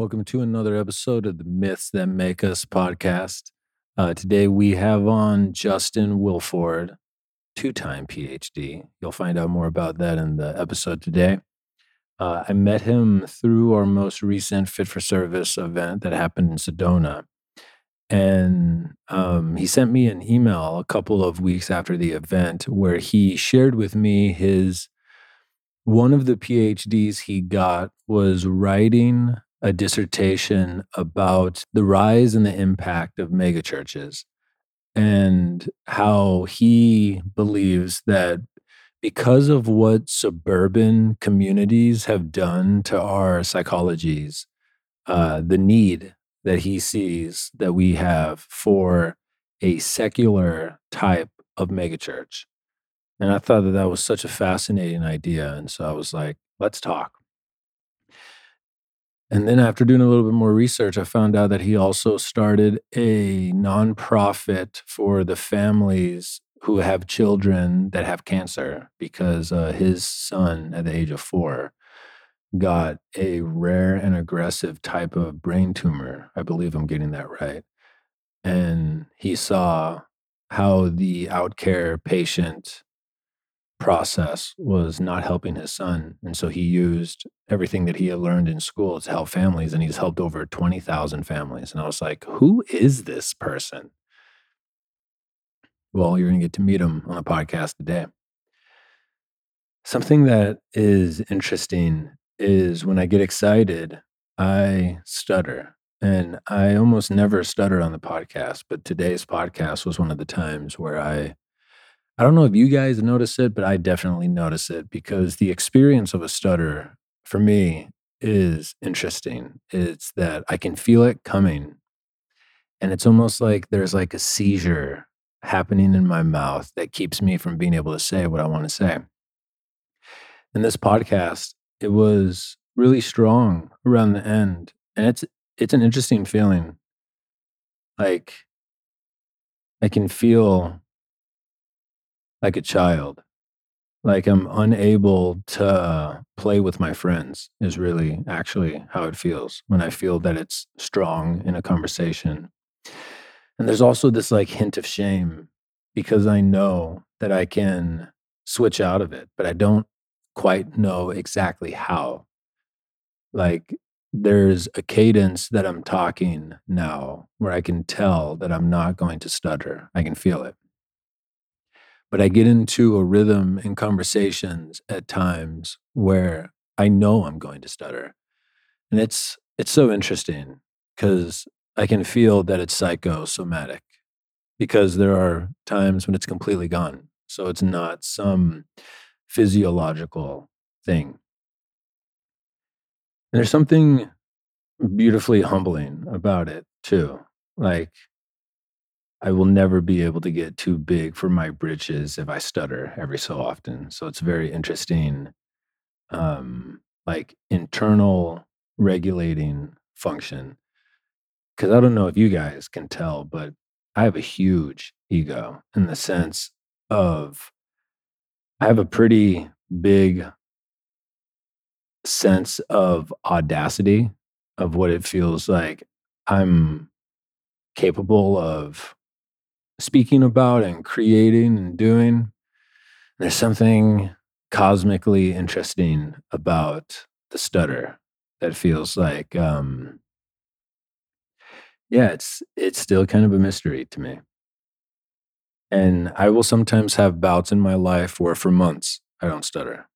Welcome to another episode of the Myths That Make Us podcast. Uh, today we have on Justin Wilford, two time PhD. You'll find out more about that in the episode today. Uh, I met him through our most recent Fit for Service event that happened in Sedona. And um, he sent me an email a couple of weeks after the event where he shared with me his one of the PhDs he got was writing a dissertation about the rise and the impact of megachurches and how he believes that because of what suburban communities have done to our psychologies, uh, the need that he sees that we have for a secular type of megachurch. And I thought that that was such a fascinating idea. And so I was like, let's talk. And then after doing a little bit more research, I found out that he also started a nonprofit for the families who have children that have cancer because uh, his son, at the age of four, got a rare and aggressive type of brain tumor. I believe I'm getting that right. And he saw how the outcare patient process was not helping his son. And so he used everything that he had learned in school to help families. And he's helped over 20,000 families. And I was like, who is this person? Well, you're going to get to meet him on a podcast today. Something that is interesting is when I get excited, I stutter. And I almost never stutter on the podcast, but today's podcast was one of the times where I I don't know if you guys notice it, but I definitely notice it because the experience of a stutter for me is interesting. It's that I can feel it coming. And it's almost like there's like a seizure happening in my mouth that keeps me from being able to say what I want to say. In this podcast, it was really strong around the end. And it's it's an interesting feeling. Like I can feel like a child. Like I'm unable to uh, play with my friends, is really actually how it feels when I feel that it's strong in a conversation. And there's also this like hint of shame because I know that I can switch out of it, but I don't quite know exactly how. Like there's a cadence that I'm talking now where I can tell that I'm not going to stutter. I can feel it but I get into a rhythm in conversations at times where I know I'm going to stutter. And it's it's so interesting because I can feel that it's psychosomatic because there are times when it's completely gone. So it's not some physiological thing. And there's something beautifully humbling about it too. Like I will never be able to get too big for my britches if I stutter every so often. So it's very interesting, um, like internal regulating function. Because I don't know if you guys can tell, but I have a huge ego in the sense of I have a pretty big sense of audacity of what it feels like I'm capable of speaking about and creating and doing. There's something cosmically interesting about the stutter that feels like um yeah it's it's still kind of a mystery to me and i will sometimes have bouts in my life where for months i don't stutter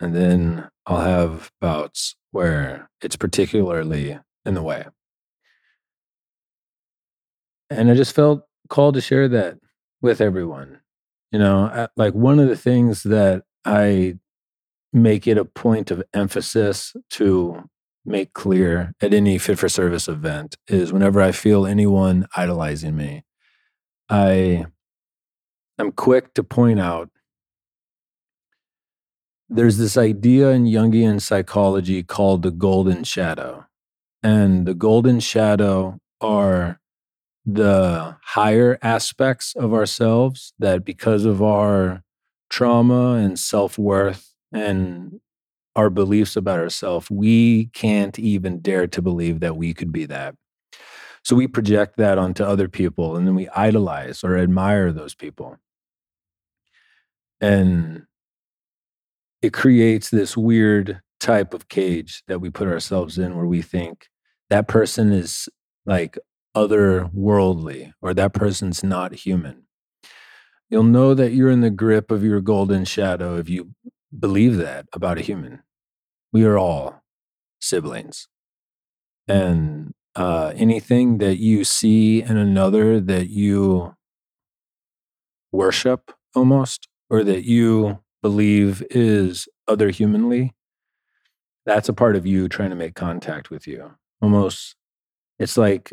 and then i'll have bouts where it's particularly in the way and i just felt called to share that with everyone. You know, like one of the things that I make it a point of emphasis to make clear at any fit for service event is whenever I feel anyone idolizing me, I am quick to point out there's this idea in Jungian psychology called the golden shadow. And the golden shadow are the higher aspects of ourselves that because of our trauma and self worth and our beliefs about ourselves, we can't even dare to believe that we could be that. So we project that onto other people and then we idolize or admire those people. And it creates this weird type of cage that we put ourselves in where we think that person is like otherworldly or that person's not human. You'll know that you're in the grip of your golden shadow if you believe that about a human. We are all siblings. And uh, anything that you see in another that you worship almost, or that you believe is other humanly, that's a part of you trying to make contact with you. Almost, it's like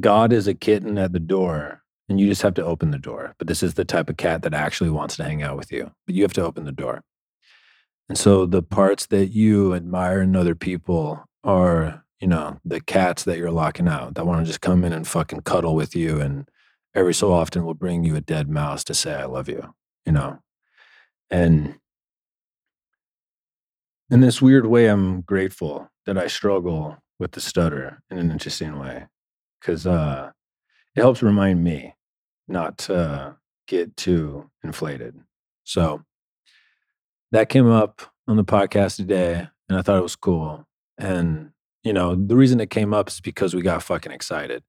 God is a kitten at the door and you just have to open the door. But this is the type of cat that actually wants to hang out with you, but you have to open the door. And so the parts that you admire in other people are, you know, the cats that you're locking out that want to just come in and fucking cuddle with you and every so often will bring you a dead mouse to say I love you, you know. And in this weird way I'm grateful that I struggle with the stutter in an interesting way cuz uh it helps remind me not to get too inflated. So that came up on the podcast today, and I thought it was cool. And, you know, the reason it came up is because we got fucking excited.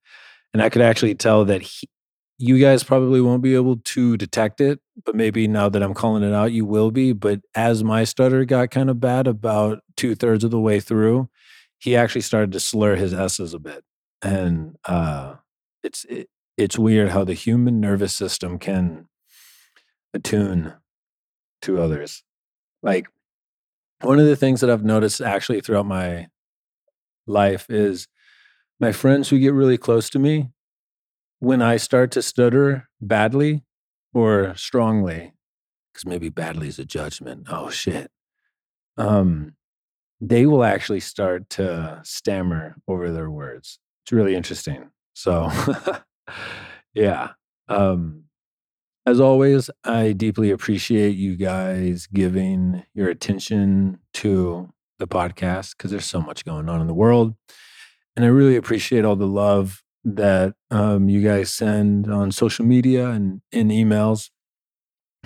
And I could actually tell that he, you guys probably won't be able to detect it, but maybe now that I'm calling it out, you will be. But as my stutter got kind of bad about two thirds of the way through, he actually started to slur his S's a bit. And uh, it's, it, it's weird how the human nervous system can attune to others. Like one of the things that I've noticed actually throughout my life is my friends who get really close to me, when I start to stutter badly or strongly, because maybe badly is a judgment. Oh shit. Um, they will actually start to stammer over their words. It's really interesting. So yeah. Um, as always, I deeply appreciate you guys giving your attention to the podcast because there's so much going on in the world. And I really appreciate all the love that um, you guys send on social media and in emails.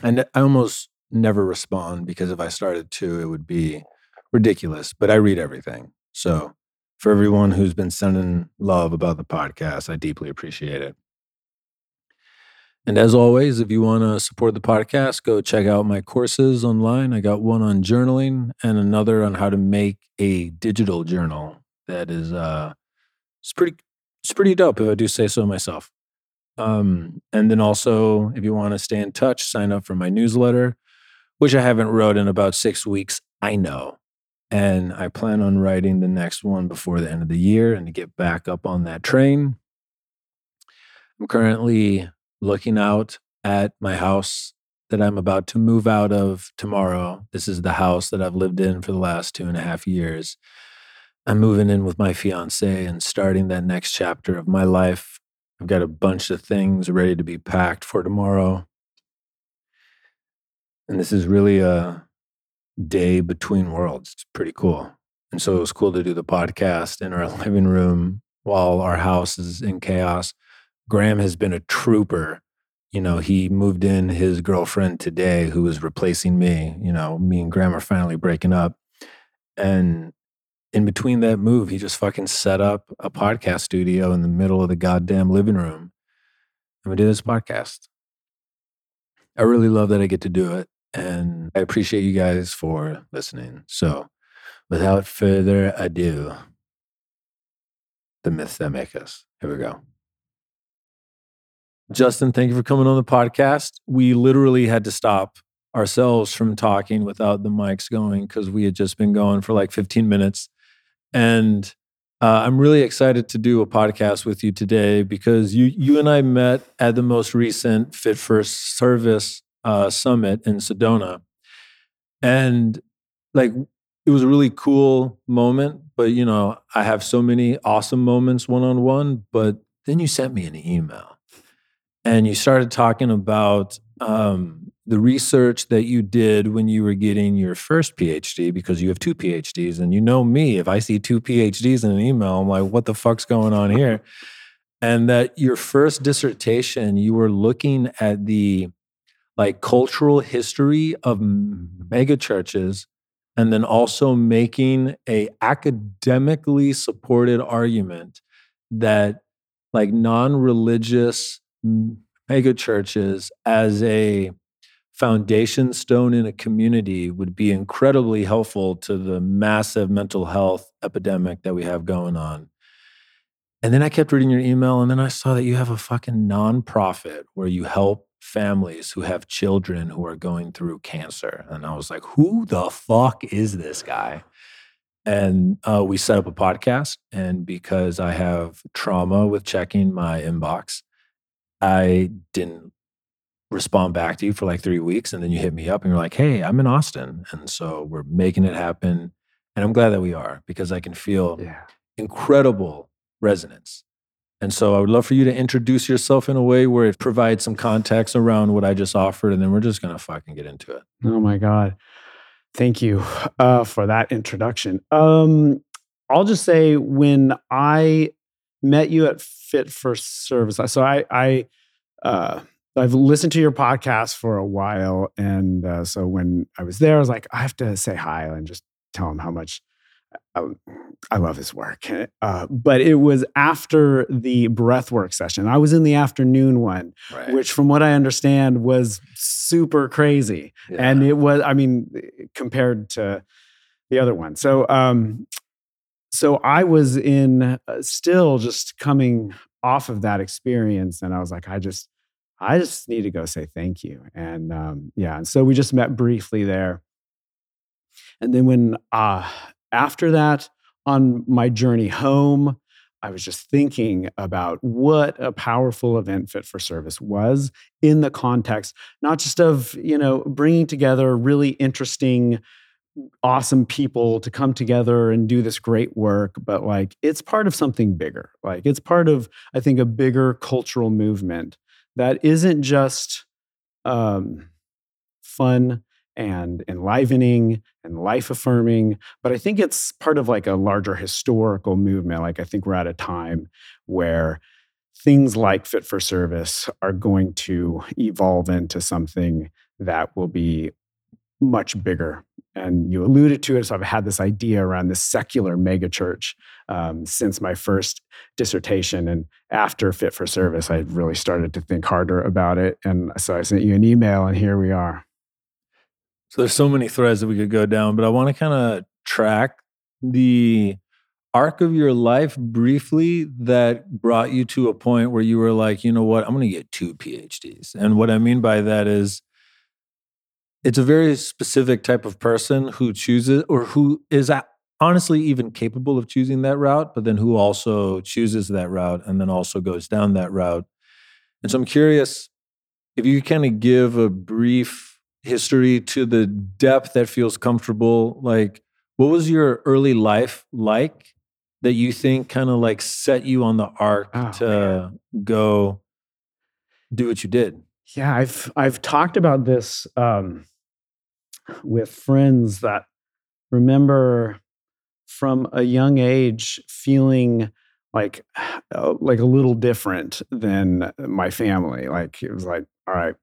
And I almost never respond because if I started to, it would be ridiculous, but I read everything. So for everyone who's been sending love about the podcast, I deeply appreciate it. And as always, if you want to support the podcast, go check out my courses online. I got one on journaling and another on how to make a digital journal that is uh it's pretty it's pretty dope if I do say so myself. Um, and then also if you want to stay in touch, sign up for my newsletter, which I haven't wrote in about six weeks. I know. And I plan on writing the next one before the end of the year and to get back up on that train. I'm currently looking out at my house that I'm about to move out of tomorrow. This is the house that I've lived in for the last two and a half years. I'm moving in with my fiance and starting that next chapter of my life. I've got a bunch of things ready to be packed for tomorrow. And this is really a day between worlds. It's pretty cool. And so it was cool to do the podcast in our living room while our house is in chaos. Graham has been a trooper. You know, he moved in his girlfriend today who was replacing me. You know, me and Graham are finally breaking up. And in between that move, he just fucking set up a podcast studio in the middle of the goddamn living room. And we did this podcast. I really love that I get to do it. And I appreciate you guys for listening. So, without further ado, the myths that make us. Here we go. Justin, thank you for coming on the podcast. We literally had to stop ourselves from talking without the mics going because we had just been going for like 15 minutes. And uh, I'm really excited to do a podcast with you today because you you and I met at the most recent Fit for Service uh, summit in Sedona, and like it was a really cool moment. But you know, I have so many awesome moments one on one. But then you sent me an email and you started talking about um, the research that you did when you were getting your first PhD, because you have two PhDs, and you know me, if I see two PhDs in an email, I'm like, what the fuck's going on here? and that your first dissertation, you were looking at the like cultural history of megachurches and then also making a academically supported argument that like non-religious megachurches as a foundation stone in a community would be incredibly helpful to the massive mental health epidemic that we have going on. And then I kept reading your email, and then I saw that you have a fucking nonprofit where you help families who have children who are going through cancer. And I was like, who the fuck is this guy? And uh, we set up a podcast. And because I have trauma with checking my inbox, I didn't respond back to you for like three weeks. And then you hit me up and you're like, hey, I'm in Austin. And so we're making it happen. And I'm glad that we are because I can feel yeah. incredible resonance. And so I would love for you to introduce yourself in a way where it provides some context around what I just offered. And then we're just going to fucking get into it. Oh my God. Thank you uh, for that introduction. Um, I'll just say when I met you at Fit for Service, so I, I, uh, I've listened to your podcast for a while, and uh, so when I was there, I was like, I have to say hi and just tell him how much I, I love his work. Uh, but it was after the breathwork session. I was in the afternoon one, right. which, from what I understand, was super crazy. Yeah. And it was, I mean, compared to the other one. So, um, so I was in uh, still just coming off of that experience, and I was like, I just, I just need to go say thank you. And um, yeah, and so we just met briefly there. And then when uh, after that, on my journey home, I was just thinking about what a powerful event Fit for Service was in the context, not just of, you know, bringing together really interesting, awesome people to come together and do this great work, but like it's part of something bigger. Like it's part of, I think, a bigger cultural movement that isn't just um, fun and enlivening and life affirming. But I think it's part of like a larger historical movement. Like I think we're at a time where things like fit for service are going to evolve into something that will be much bigger. And you alluded to it. So I've had this idea around this secular megachurch um, since my first dissertation. And after Fit for Service, I really started to think harder about it. And so I sent you an email, and here we are. So there's so many threads that we could go down, but I want to kind of track the arc of your life briefly that brought you to a point where you were like, you know what, I'm going to get two PhDs. And what I mean by that is it's a very specific type of person who chooses or who is honestly even capable of choosing that route, but then who also chooses that route and then also goes down that route. And so I'm curious if you kind of give a brief history to the depth that feels comfortable like what was your early life like that you think kind of like set you on the arc oh, to man. go do what you did yeah i've i've talked about this um, with friends that remember from a young age feeling like uh, like a little different than my family like it was like all right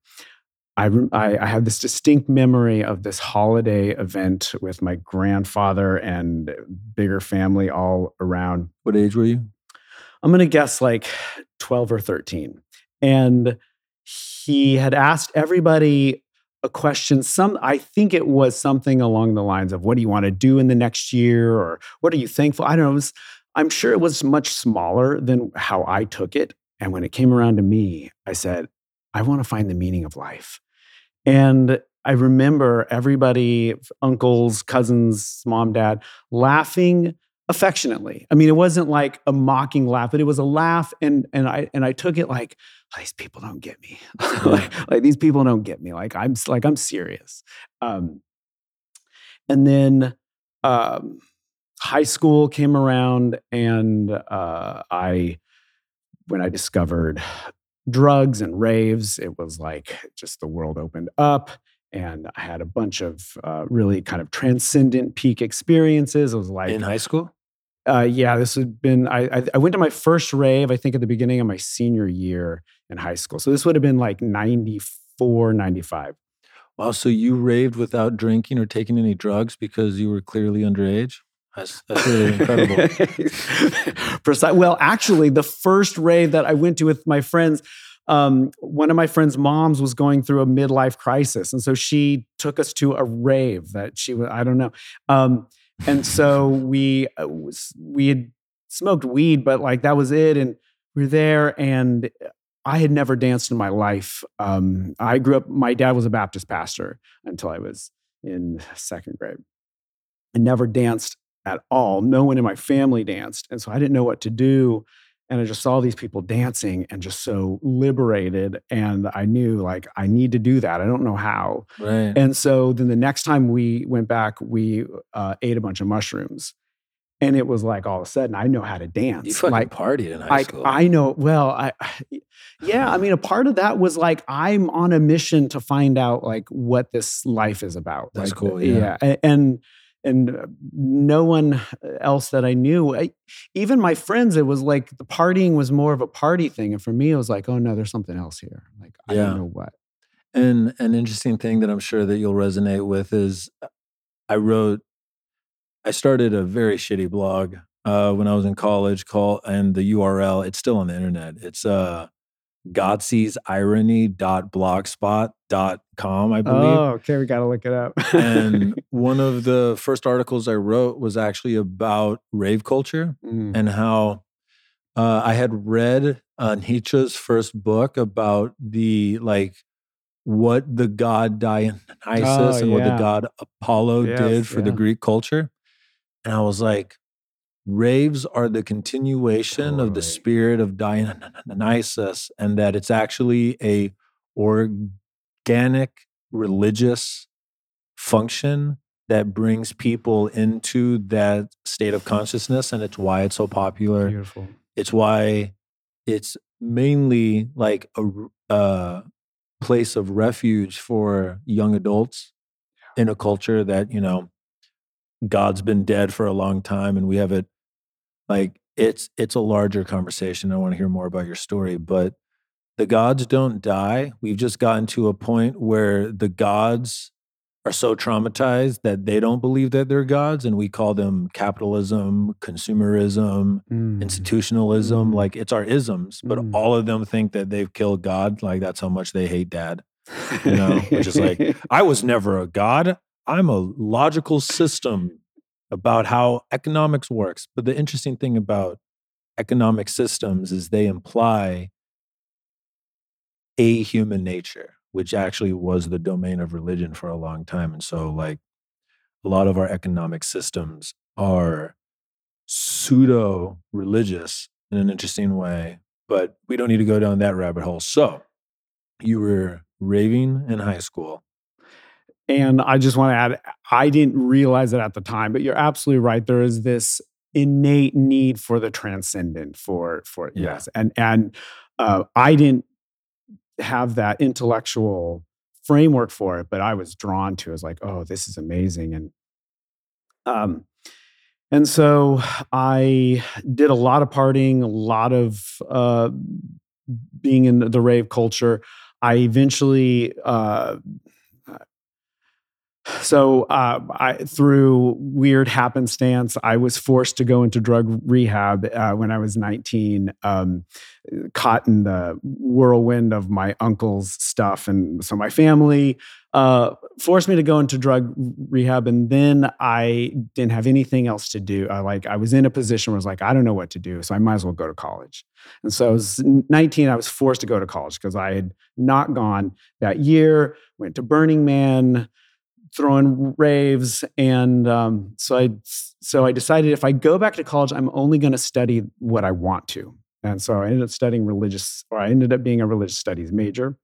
I, I, I have this distinct memory of this holiday event with my grandfather and bigger family all around. What age were you? I'm going to guess like 12 or 13. And he had asked everybody a question some i think it was something along the lines of what do you want to do in the next year or what are you thankful i don't know was, i'm sure it was much smaller than how i took it and when it came around to me i said i want to find the meaning of life and I remember everybody, uncles, cousins, mom, dad, laughing affectionately. I mean, it wasn't like a mocking laugh, but it was a laugh, and and I and I took it like oh, these people don't get me. like, like, these people don't get me. Like I'm like I'm serious. Um, and then um, high school came around, and uh, I when I discovered drugs and raves. It was like just the world opened up. And I had a bunch of uh, really kind of transcendent peak experiences. It was like in high school. Uh, yeah, this had been. I, I, I went to my first rave. I think at the beginning of my senior year in high school. So this would have been like 94, 95. Wow. So you raved without drinking or taking any drugs because you were clearly underage. That's, that's really incredible. well, actually, the first rave that I went to with my friends, um, one of my friends' moms was going through a midlife crisis, and so she took us to a rave that she was. I don't know. Um, and so we uh, we had smoked weed, but like that was it, and we are there, and I had never danced in my life. Um, I grew up. My dad was a Baptist pastor until I was in second grade. I never danced at all. No one in my family danced, and so I didn't know what to do. And I just saw these people dancing and just so liberated. And I knew like I need to do that. I don't know how. Right. And so then the next time we went back, we uh, ate a bunch of mushrooms. And it was like all of a sudden I know how to dance. You fucking like partied in high like school. I know well, I yeah, I mean a part of that was like I'm on a mission to find out like what this life is about. That's like, cool, yeah. yeah. And and no one else that I knew, I, even my friends, it was like the partying was more of a party thing, and for me, it was like, oh no, there's something else here. Like I Yeah. don't know what. And an interesting thing that I'm sure that you'll resonate with is I wrote, I started a very shitty blog uh, when I was in college called, and the URL, it's still on the internet. It's uh, godseesirony.blogspot.com, I believe. Oh, okay, we got to look it up. and one of the first articles I wrote was actually about rave culture Mm. and how uh, I had read uh, Nietzsche's first book about the like what the god Dionysus Oh, and what the god Apollo Yes, did for the. Greek culture, and I was like, raves are the continuation of the spirit of Dionysus, and that it's actually a organic religious function that brings people into that state of consciousness and it's why it's so popular. Beautiful. it's why it's mainly like a uh, place of refuge for young adults in a culture that you know god's been dead for a long time and we have it like it's it's a larger conversation. I want to hear more about your story but the gods don't die we've just gotten to a point where the gods are so traumatized that they don't believe that they're gods and we call them capitalism consumerism Mm. institutionalism Mm. like it's our isms but Mm. all of them think that they've killed god like that's how much they hate dad you know, which is like- i was never a god i'm a logical system about how economics works but the interesting thing about economic systems is they imply a human nature which actually was the domain of religion for a long time and so like a lot of our economic systems are pseudo religious in an interesting way, but we don't need to go down that rabbit hole. So, you were raving in high school. And I just want to add, I didn't realize it at the time, but you're absolutely right. There is this innate need for the transcendent, for for Yeah. yes, and and uh, I didn't have that intellectual framework for it, but I was drawn to. it. I was like, oh, this is amazing, and um, and so I did a lot of partying, a lot of uh, being in the rave culture. I eventually. Uh, so uh, I, through weird happenstance, I was forced to go into drug rehab uh, when I was 19, um, caught in the whirlwind of my uncle's stuff. And so my family uh, forced me to go into drug rehab. And then I didn't have anything else to do. I, like I was in a position where I was like, I don't know what to do. So I might as well go to college. And so I was 19, I was forced to go to college because I had not gone that year, went to Burning Man, throwing raves and um, so i so i decided if i go back to college i'm only going to study what i want to. And so i ended up studying religious or i ended up being a religious studies major.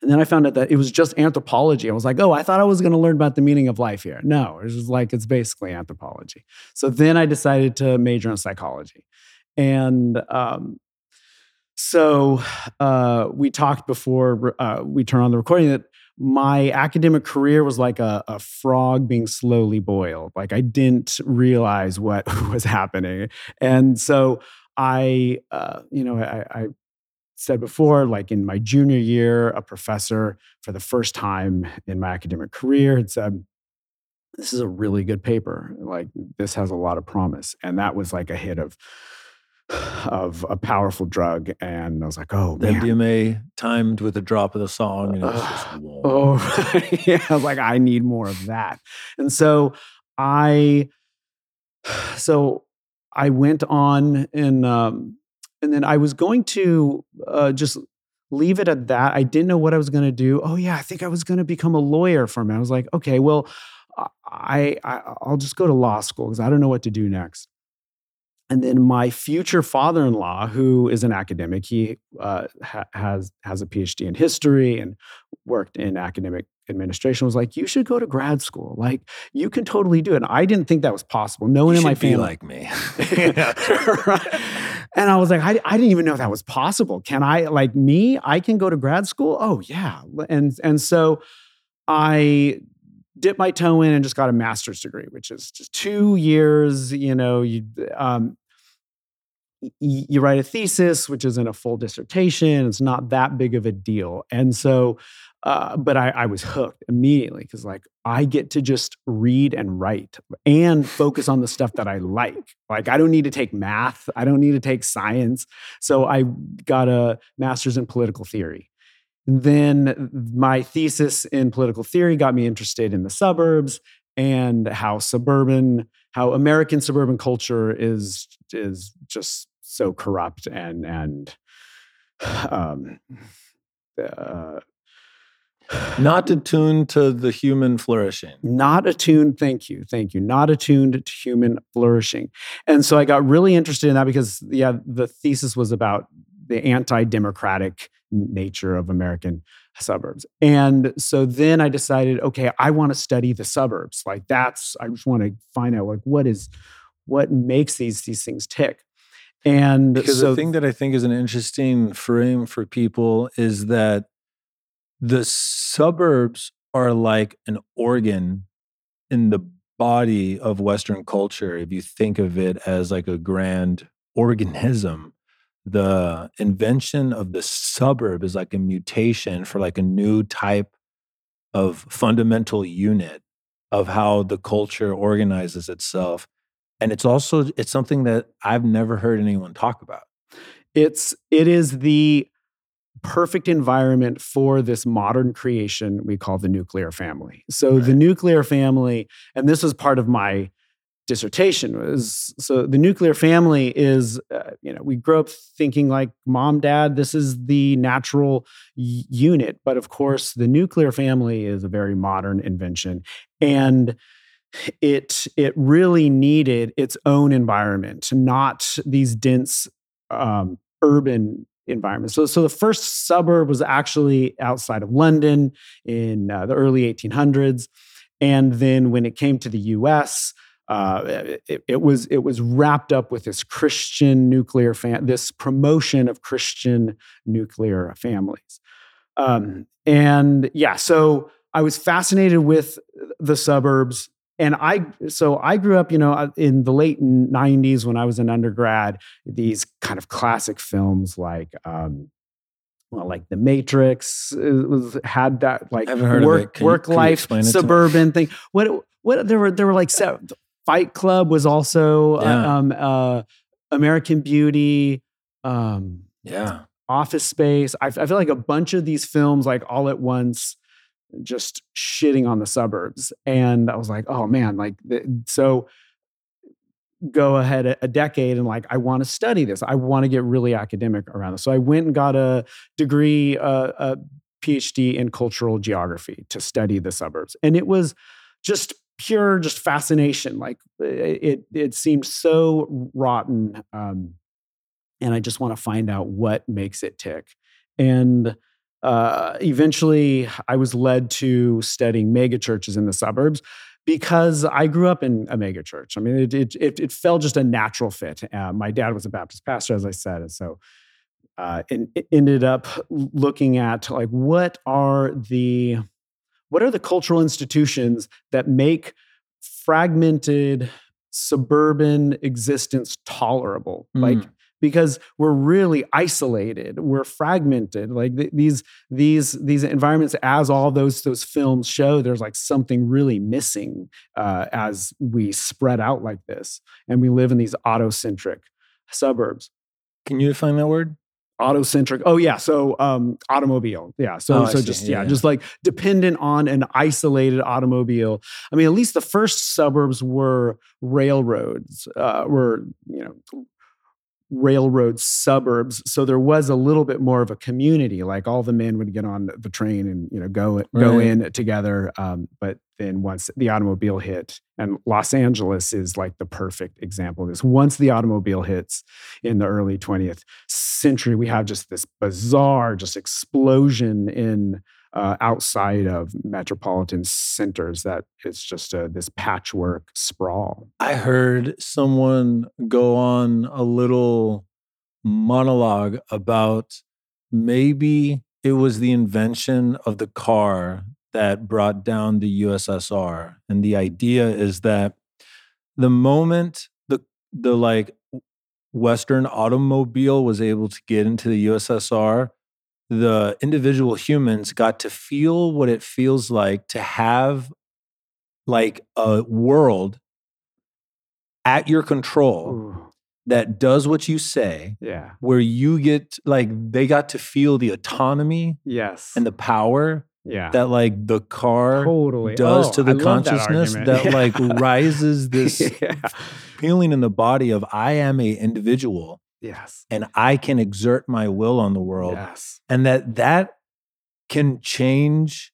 And then i found out that it was just anthropology. I was like oh i thought i was going to learn about the meaning of life here. No it's just like it's basically anthropology. So then i decided to major in psychology. And um, so uh, we talked before uh, we turn on the recording that my academic career was like a, a, frog being slowly boiled. Like I didn't realize what was happening, and so I, uh, you know, I, I, said before, like in my junior year, a professor for the first time in my academic career had said, "This is a really good paper. Like this has a lot of promise," and that was like a hit of of a powerful drug, and I was like, "Oh, the man. MDMA timed with a drop of the song." And just, oh, yeah. I was like, "I need more of that," and so I, so I went on and um, and then I was going to uh, just leave it at that. I didn't know what I was going to do. Oh yeah, I think I was going to become a lawyer for me. I was like, okay, well, I, I I'll just go to law school because I don't know what to do next and then my future father-in-law who is an academic he uh, ha- has has a phd in history and worked in academic administration was like you should go to grad school. Like you can totally do it. And i didn't think that was possible. No one you in my family like me. Right? and i was like I, I didn't even know that was possible. Can i like me? I can go to grad school? Oh yeah. And and so i dipped my toe in and just got a master's degree, which is just two years. You know, you um, you write a thesis, which isn't a full dissertation. It's not that big of a deal, and so. Uh, but I, I was hooked immediately because, like, I get to just read and write and focus on the stuff that I like. Like, I don't need to take math, I don't need to take science. So, I got a master's in political theory then my thesis in political theory got me interested in the suburbs and how suburban, how American suburban culture is is just so corrupt and and um, uh, not attuned to the human flourishing. Not attuned, thank you, thank you. Not attuned to human flourishing. And so I got really interested in that because, yeah, the thesis was about the anti-democratic nature of American suburbs. And so then I decided, okay, I want to study the suburbs. Like that's I just want to find out like what is what makes these these things tick. And because so, the thing that I think is an interesting frame for people is that the suburbs are like an organ in the body of Western culture. If you think of it as like a grand organism, the invention of the suburb is like a mutation for like a new type of fundamental unit of how the culture organizes itself and it's also it's something that i've never heard anyone talk about it's it is the perfect environment for this modern creation we call the nuclear family so right. the nuclear family and this is part of my dissertation. Was so the nuclear family is uh, you know we grew up thinking like mom dad this is the natural y- unit. But of course the nuclear family is a very modern invention. And it it really needed its own environment not these dense um, urban environments. So so the first suburb was actually outside of london in uh, the early 1800s and then when it came to the us uh, it, it, was it was wrapped up with this Christian nuclear fam- this promotion of Christian nuclear families, um, and yeah, so I was fascinated with the suburbs, and I so I grew up, you know, uh, in the late '90s when I was an undergrad. These kind of classic films like. Um, well, like the Matrix uh, was had that like work work life suburban thing. What what there were there were like seven, Fight Club was also uh, yeah. um, uh, American Beauty. Um, yeah. Office Space. I, I, feel like a bunch of these films, like all at once, just shitting on the suburbs. And I was like, oh man, like, so go ahead a, a decade and like, I want to study this. I want to get really academic around this. So I went and got a degree, uh, a PhD in cultural geography to study the suburbs. And it was just pure just fascination. Like it, it seemed so rotten. Um, and I just want to find out what makes it tick. And uh, eventually, I was led to studying megachurches in the suburbs because I grew up in a megachurch. I mean, it, it, it, it felt just a natural fit. Uh, my dad was a Baptist pastor, as I said. And so uh, and ended up looking at like what are the what are the cultural institutions that make fragmented suburban existence tolerable? Mm. like because we're really isolated we're fragmented. Like th- these these these environments as all those those films show there's like something really missing uh, as we spread out like this and we live in these autocentric suburbs. Can you define that word autocentric oh yeah so um automobile yeah so oh, so just yeah, yeah, just like dependent on an isolated automobile. I mean at least the first suburbs were railroads uh were you know railroad suburbs so there was a little bit more of a community like all the men would get on the train and you know go right. go in together um, but then once the automobile hit and los angeles is like the perfect example of this once the automobile hits in the early 20th century we have just this bizarre just explosion in uh, outside of metropolitan centers that it's just a, this patchwork sprawl. I heard someone go on a little monologue about maybe it was the invention of the car that brought down the USSR. And the idea is that the moment the the like Western automobile was able to get into the USSR, the individual humans got to feel what it feels like to have like a world at your control Ooh. that does what you say. Yeah. Where you get like they got to feel the autonomy. Yes. And the power. Yeah. That like the car totally. does oh, to the I consciousness that, that yeah. like rises this yeah. feeling in the body of I am a individual Yes. And I can exert my will on the world. Yes. And that that can change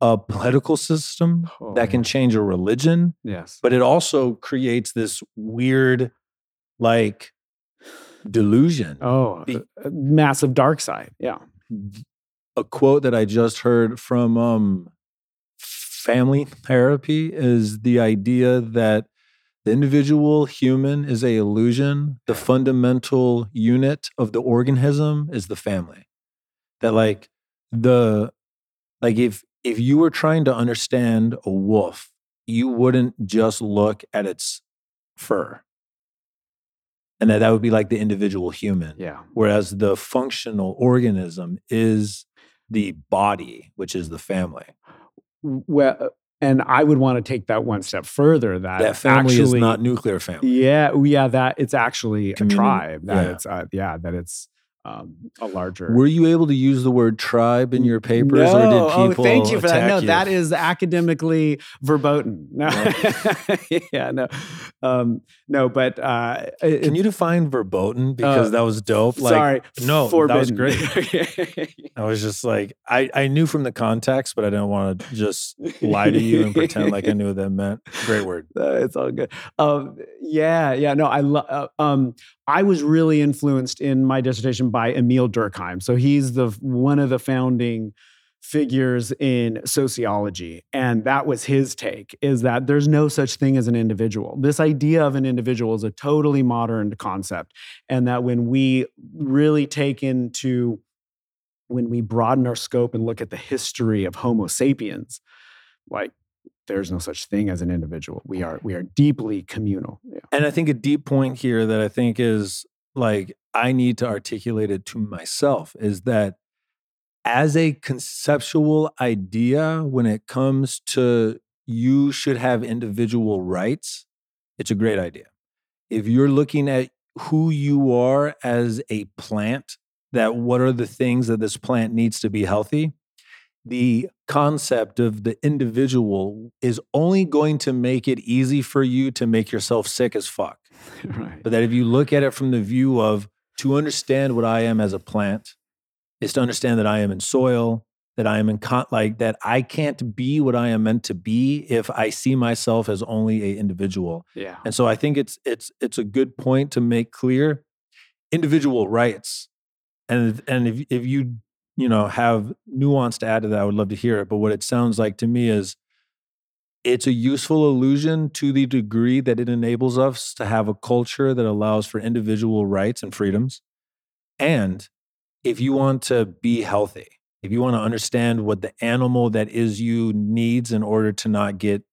a political system, oh, that can change a religion. Yes. But it also creates this weird, like, delusion. Oh, Be- massive dark side. Yeah. A quote that I just heard from um, family therapy is the idea that the individual human is a illusion. The fundamental unit of the organism is the family. That like the like if if you were trying to understand a wolf, you wouldn't just look at its fur. And that that would be like the individual human. Yeah. Whereas the functional organism is the body, which is the family. Well, and I would want to take that one step further. That that family actually, is not nuclear family. Yeah, yeah. That it's actually Community. a tribe. That yeah. it's uh, yeah. That it's um, a larger. Were you able to use the word tribe in your papers, no. or did people? Oh, thank you for that. No, you? that is academically verboten. No, yeah, no, um, no. But uh, it, can you define verboten because uh, that was dope? Like, sorry, no, forbidden. that was great. I was just like, I I knew from the context, but I didn't want to just lie to you and pretend like I knew what that meant. Great word. Uh, it's all good. Um, yeah, yeah. No, I love. Uh, um, I was really influenced in my dissertation by Emile Durkheim. So he's the one of the founding figures in sociology. And that was his take is that there's no such thing as an individual. This idea of an individual is a totally modern concept. And that when we really take into when we broaden our scope and look at the history of homo sapiens like there's no such thing as an individual. We are we are deeply communal. Yeah. And I think a deep point here that I think is like I need to articulate it to myself is that as a conceptual idea when it comes to you should have individual rights, it's a great idea. If you're looking at who you are as a plant, that what are the things that this plant needs to be healthy, the concept of the individual is only going to make it easy for you to make yourself sick as fuck. right. But that if you look at it from the view of to understand what I am as a plant is to understand that I am in soil, that I am in con- like that I can't be what I am meant to be if I see myself as only a individual. Yeah. And so I think it's it's it's a good point to make clear individual rights. And and if if you you know, have nuance to add to that, I would love to hear it. But what it sounds like to me is it's a useful illusion to the degree that it enables us to have a culture that allows for individual rights and freedoms. And if you want to be healthy, if you want to understand what the animal that is you needs in order to not get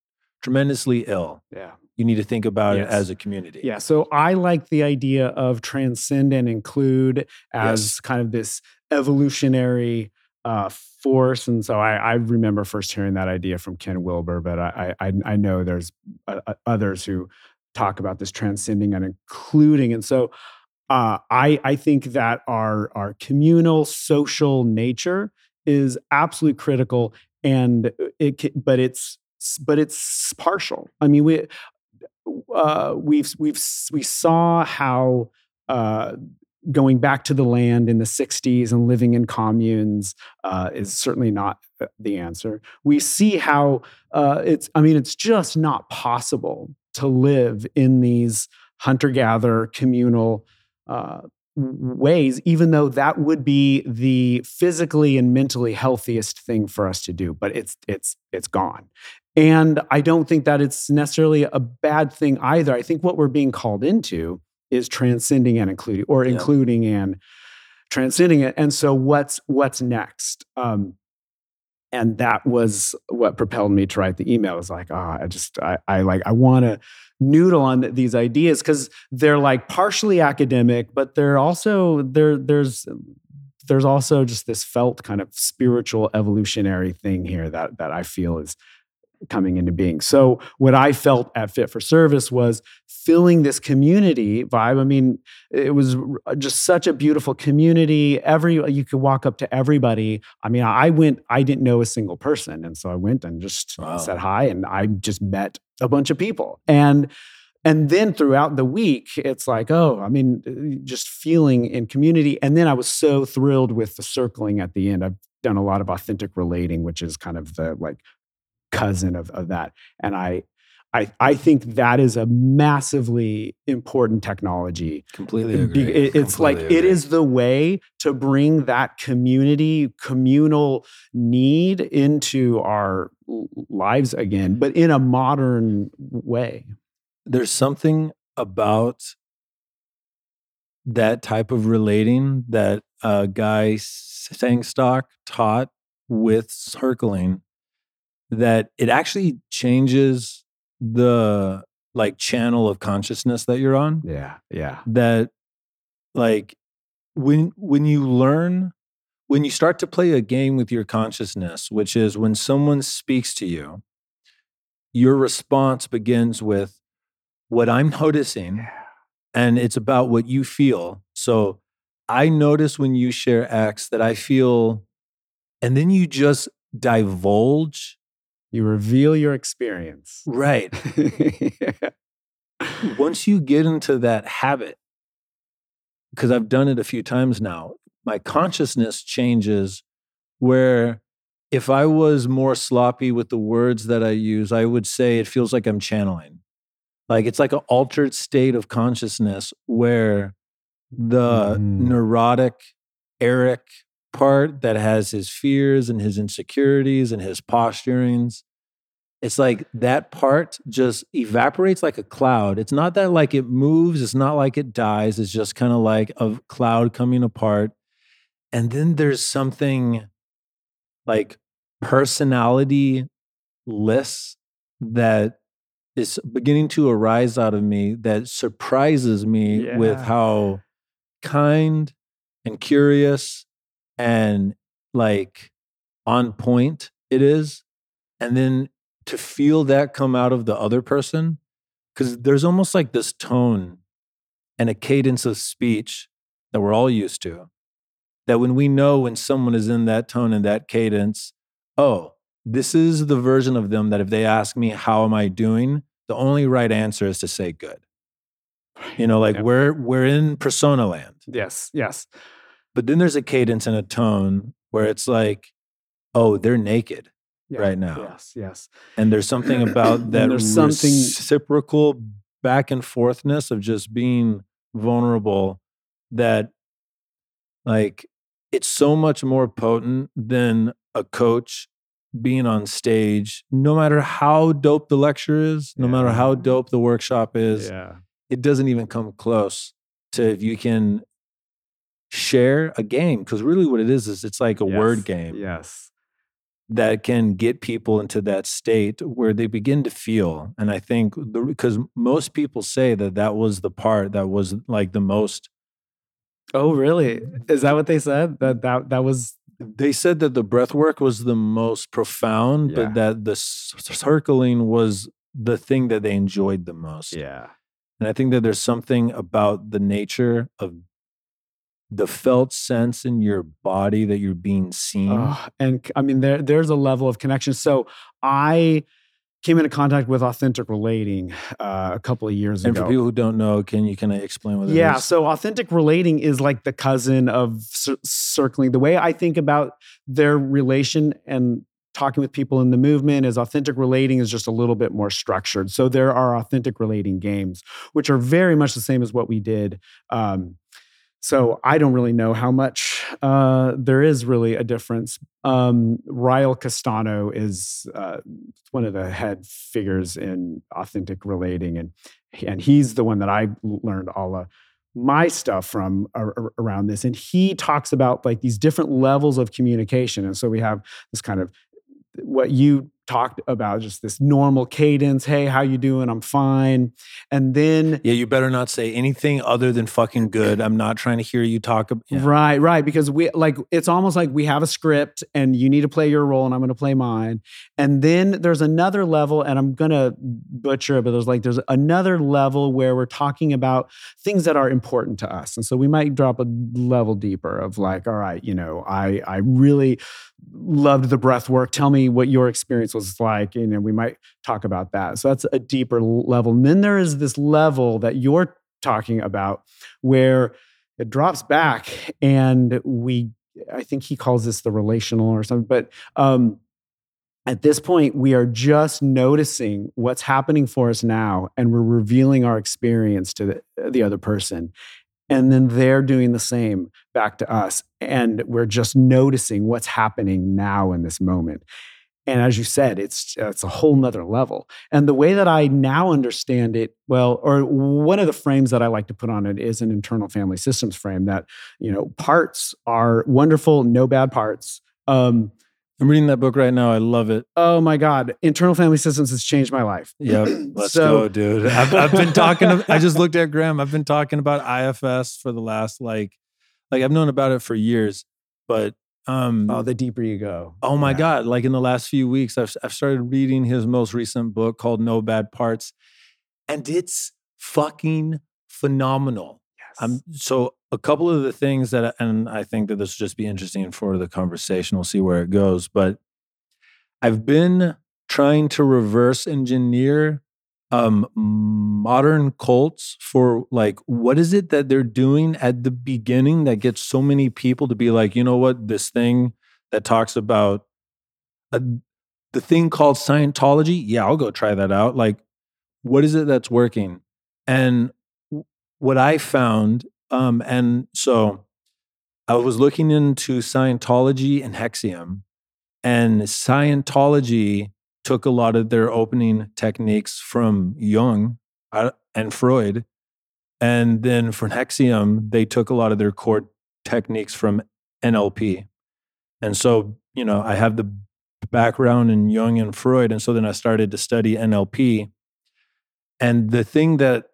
tremendously ill, Yeah. You need to think about it as a community. Yeah. So I like the idea of transcend and include as Yes. kind of this evolutionary uh, force. And so I, I remember first hearing that idea from Ken Wilber, but I, I, I know there's uh, others who talk about this transcending and including. And so uh, I, I think that our, our communal social nature is absolutely critical and it, but it's, but it's partial. I mean, we, uh, we've we've we saw how uh, going back to the land in the 60s and living in communes uh, is certainly not uh, the answer. We see how uh, it's I mean it's just not possible to live in these hunter gatherer communal ways, even though that would be the physically and mentally healthiest thing for us to do. But it's it's it's gone. And I don't think that it's necessarily a bad thing either. I think what we're being called into is transcending and including, or Yeah. including and transcending it. And so, what's what's next? Um, and that was what propelled me to write the email. It was like, ah, I just, I, I like, I want to noodle on these ideas because they're like partially academic, but they're also there. There's there's also just this felt kind of spiritual evolutionary thing here that that I feel is coming into being. So what I felt at Fit for Service was filling this community vibe. I mean, it was just such a beautiful community. Every you could walk up to everybody. I mean, I went. I didn't know a single person, and so I went and just Wow. said hi, and I just met a bunch of people. And and then throughout the week, it's like, oh, I mean, uh, just feeling in community. And then I was so thrilled with the circling at the end. I've done a lot of authentic relating, which is kind of the like cousin of, of that. And I, I, I think that is a massively important technology. Completely agree. it- it's like Completely it agree. is the way to bring that community, communal need into our lives again, but in a modern way. there's something about that type of relating that uh, guy Sengstock taught with circling that it actually changes the like channel of consciousness that you're on. Yeah, yeah. that like when when you learn when you start to play a game with your consciousness which is when someone speaks to you your response begins with what i'm noticing and it's about what you feel. So i notice when you share x that i feel and then you just divulge You reveal your experience. right once you get into that habit, because I've done it a few times now, my consciousness changes where if I was more sloppy with the words that I use, I would say it feels like I'm channeling. Like it's like an altered state of consciousness where the Mm. neurotic Eric part that has his fears and his insecurities and his posturings it's like that part just evaporates like a cloud. It's not that like it moves, it's not like it dies. It's just kind of like a cloud coming apart. And then there's something like personality less that is beginning to arise out of me that surprises me with how kind and curious and like on point it is. And then to feel that come out of the other person, because there's almost like this tone and a cadence of speech that we're all used to. That when we know when someone is in that tone and that cadence, oh, this is the version of them that if they ask me, how am I doing? The only right answer is to say good. You know, like Yeah. we're we're in persona land. Yes, yes. But then there's a cadence and a tone where it's like, oh, they're naked. Yeah, Right now. Yes, yes. And there's something about that there's something- reciprocal back and forthness of just being vulnerable that like it's so much more potent than a coach being on stage no matter how dope the lecture is no matter how dope the workshop is Yeah. it doesn't even come close to if you can share a game because really what it is is it's like a Yes, word game Yes. that can get people into that state where they begin to feel and i think because most people say that that was the part that was like the most Oh, really? Is that what they said? That that that was they said that the breath work was the most profound Yeah. but that the circling was the thing that they enjoyed the most yeah. and i think that there's something about the nature of the felt sense in your body that you're being seen Oh, and I mean, there there's a level of connection. So I came into contact with authentic relating uh, a couple of years and ago. And for people who don't know can you kind of explain what it is? yeah, so authentic relating is like the cousin of cir- circling. The way I think about their relation and talking with people in the movement is authentic relating is just a little bit more structured. So there are authentic relating games, which are very much the same as what we did. Um, so I don't really know how much uh, there is really a difference. Um, Ryel Kestano is uh, one of the head figures in authentic relating, and and he's the one that I learned all of my stuff from ar- ar- around this. And he talks about like these different levels of communication, and so we have this kind of what you talked about just this normal cadence hey how you doing i'm fine and then Yeah, you better not say anything other than fucking good. I'm not trying to hear you talk. ab- Yeah. Right, right. Because we like it's almost like we have a script and you need to play your role and I'm gonna play mine. And then there's another level, and I'm gonna butcher it, but there's like there's another level where we're talking about things that are important to us. And so we might drop a level deeper of like, all right, you know, I I really loved the breath work. Tell me what your experience was like. You know, we might talk about that. So that's a deeper level. And then there is this level that you're talking about where it drops back and we i think he calls this the relational or something but um at this point we are just noticing what's happening for us now and we're revealing our experience to the, the other person and then they're doing the same back to us and we're just noticing what's happening now in this moment. And as you said it's it's a whole nother level. And the way that i now understand it well or one of the frames that i like to put on it is an internal family systems frame that you know parts are wonderful no bad parts. Um I'm reading that book right now. I love it. oh my god internal family systems has changed my life Yep. Let's So- go, dude. I've, I've been talking. I just looked at Graham. I've been talking about IFS for the last like, like I've known about it for years, but um, oh the deeper you go Oh my Yeah. God. Like in the last few weeks, I've, I've started reading his most recent book called No Bad Parts, and it's fucking phenomenal. I'm so a couple of the things that, and I think that this will just be interesting for the conversation. We'll see where it goes. But I've been trying to reverse engineer um modern cults for like what is it that they're doing at the beginning that gets so many people to be like you know what this thing that talks about uh, the thing called scientology yeah i'll go try that out like what is it that's working and what i found um and so i was looking into scientology and NXIVM and scientology took a lot of their opening techniques from Jung uh, and Freud. And then for NXIVM, they took a lot of their core techniques from NLP. And so, you know, I have the background in Jung and Freud. And so then I started to study NLP. And the thing that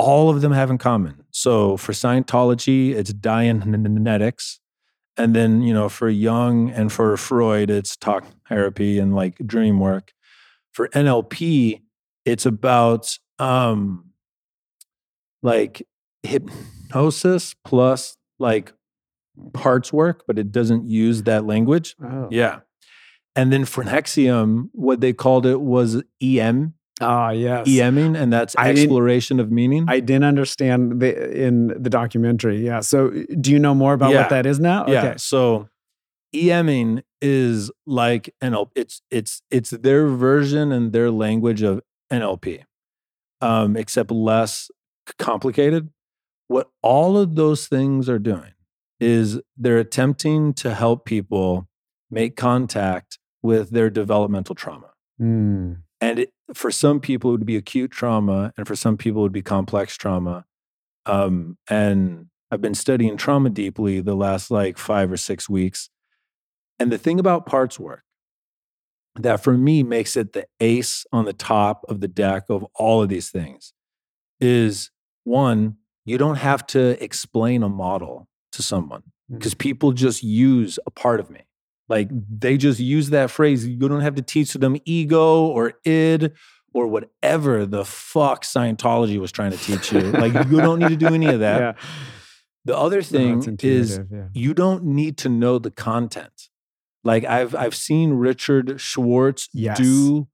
all of them have in common. So for Scientology, it's Dianetics. And then, you know, for Jung and for Freud, it's talk therapy and like dream work. For NLP, it's about um like hypnosis plus like parts work, but it doesn't use that language. oh Yeah. And then for NXIVM, what they called it was EM, ah yes EMing, and that's I exploration of meaning. I didn't understand the in the documentary. Yeah. So, do you know more about Yeah. what that is now? Yeah. So EMing is like NLP. It's it's it's their version and their language of NLP, um, except less complicated. What all of those things are doing is they're attempting to help people make contact with their developmental trauma. Hmm. And it, for some people, it would be acute trauma, and for some people, it would be complex trauma. Um, and I've been studying trauma deeply the last like five or six weeks. And the thing about parts work that for me makes it the ace on the top of the deck of all of these things is one, you don't have to explain a model to someone because people just use a part of me. Like they just use that phrase. You don't have to teach them ego or id or whatever the fuck Scientology was trying to teach you. like you don't need to do any of that. yeah. The other thing it's is yeah. you don't need to know the content. Like I've I've seen Richard Schwartz Yes. do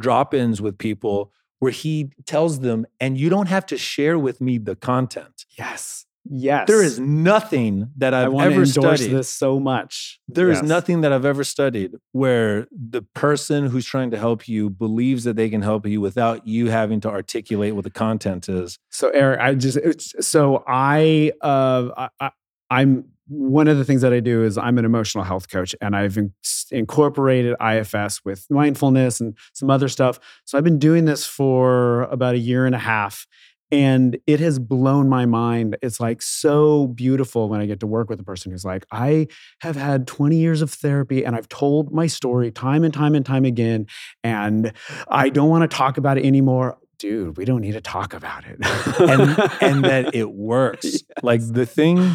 drop-ins with people where he tells them, and you don't have to share with me the content. Yes. Yes. There is nothing that I I've want ever endorse studied. this so much. There is Yes. nothing that I've ever studied where the person who's trying to help you believes that they can help you without you having to articulate what the content is. So Eric, I just it's, so I uh I, I, I'm one of the things that I do is I'm an emotional health coach and I've in, incorporated IFS with mindfulness and some other stuff. So I've been doing this for about a year and a half and it has blown my mind. It's like so beautiful when I get to work with a person who's like, I have had 20 years of therapy and I've told my story time and time and time again and I don't want to talk about it anymore. Dude, we don't need to talk about it. and and that it works. Like the thing,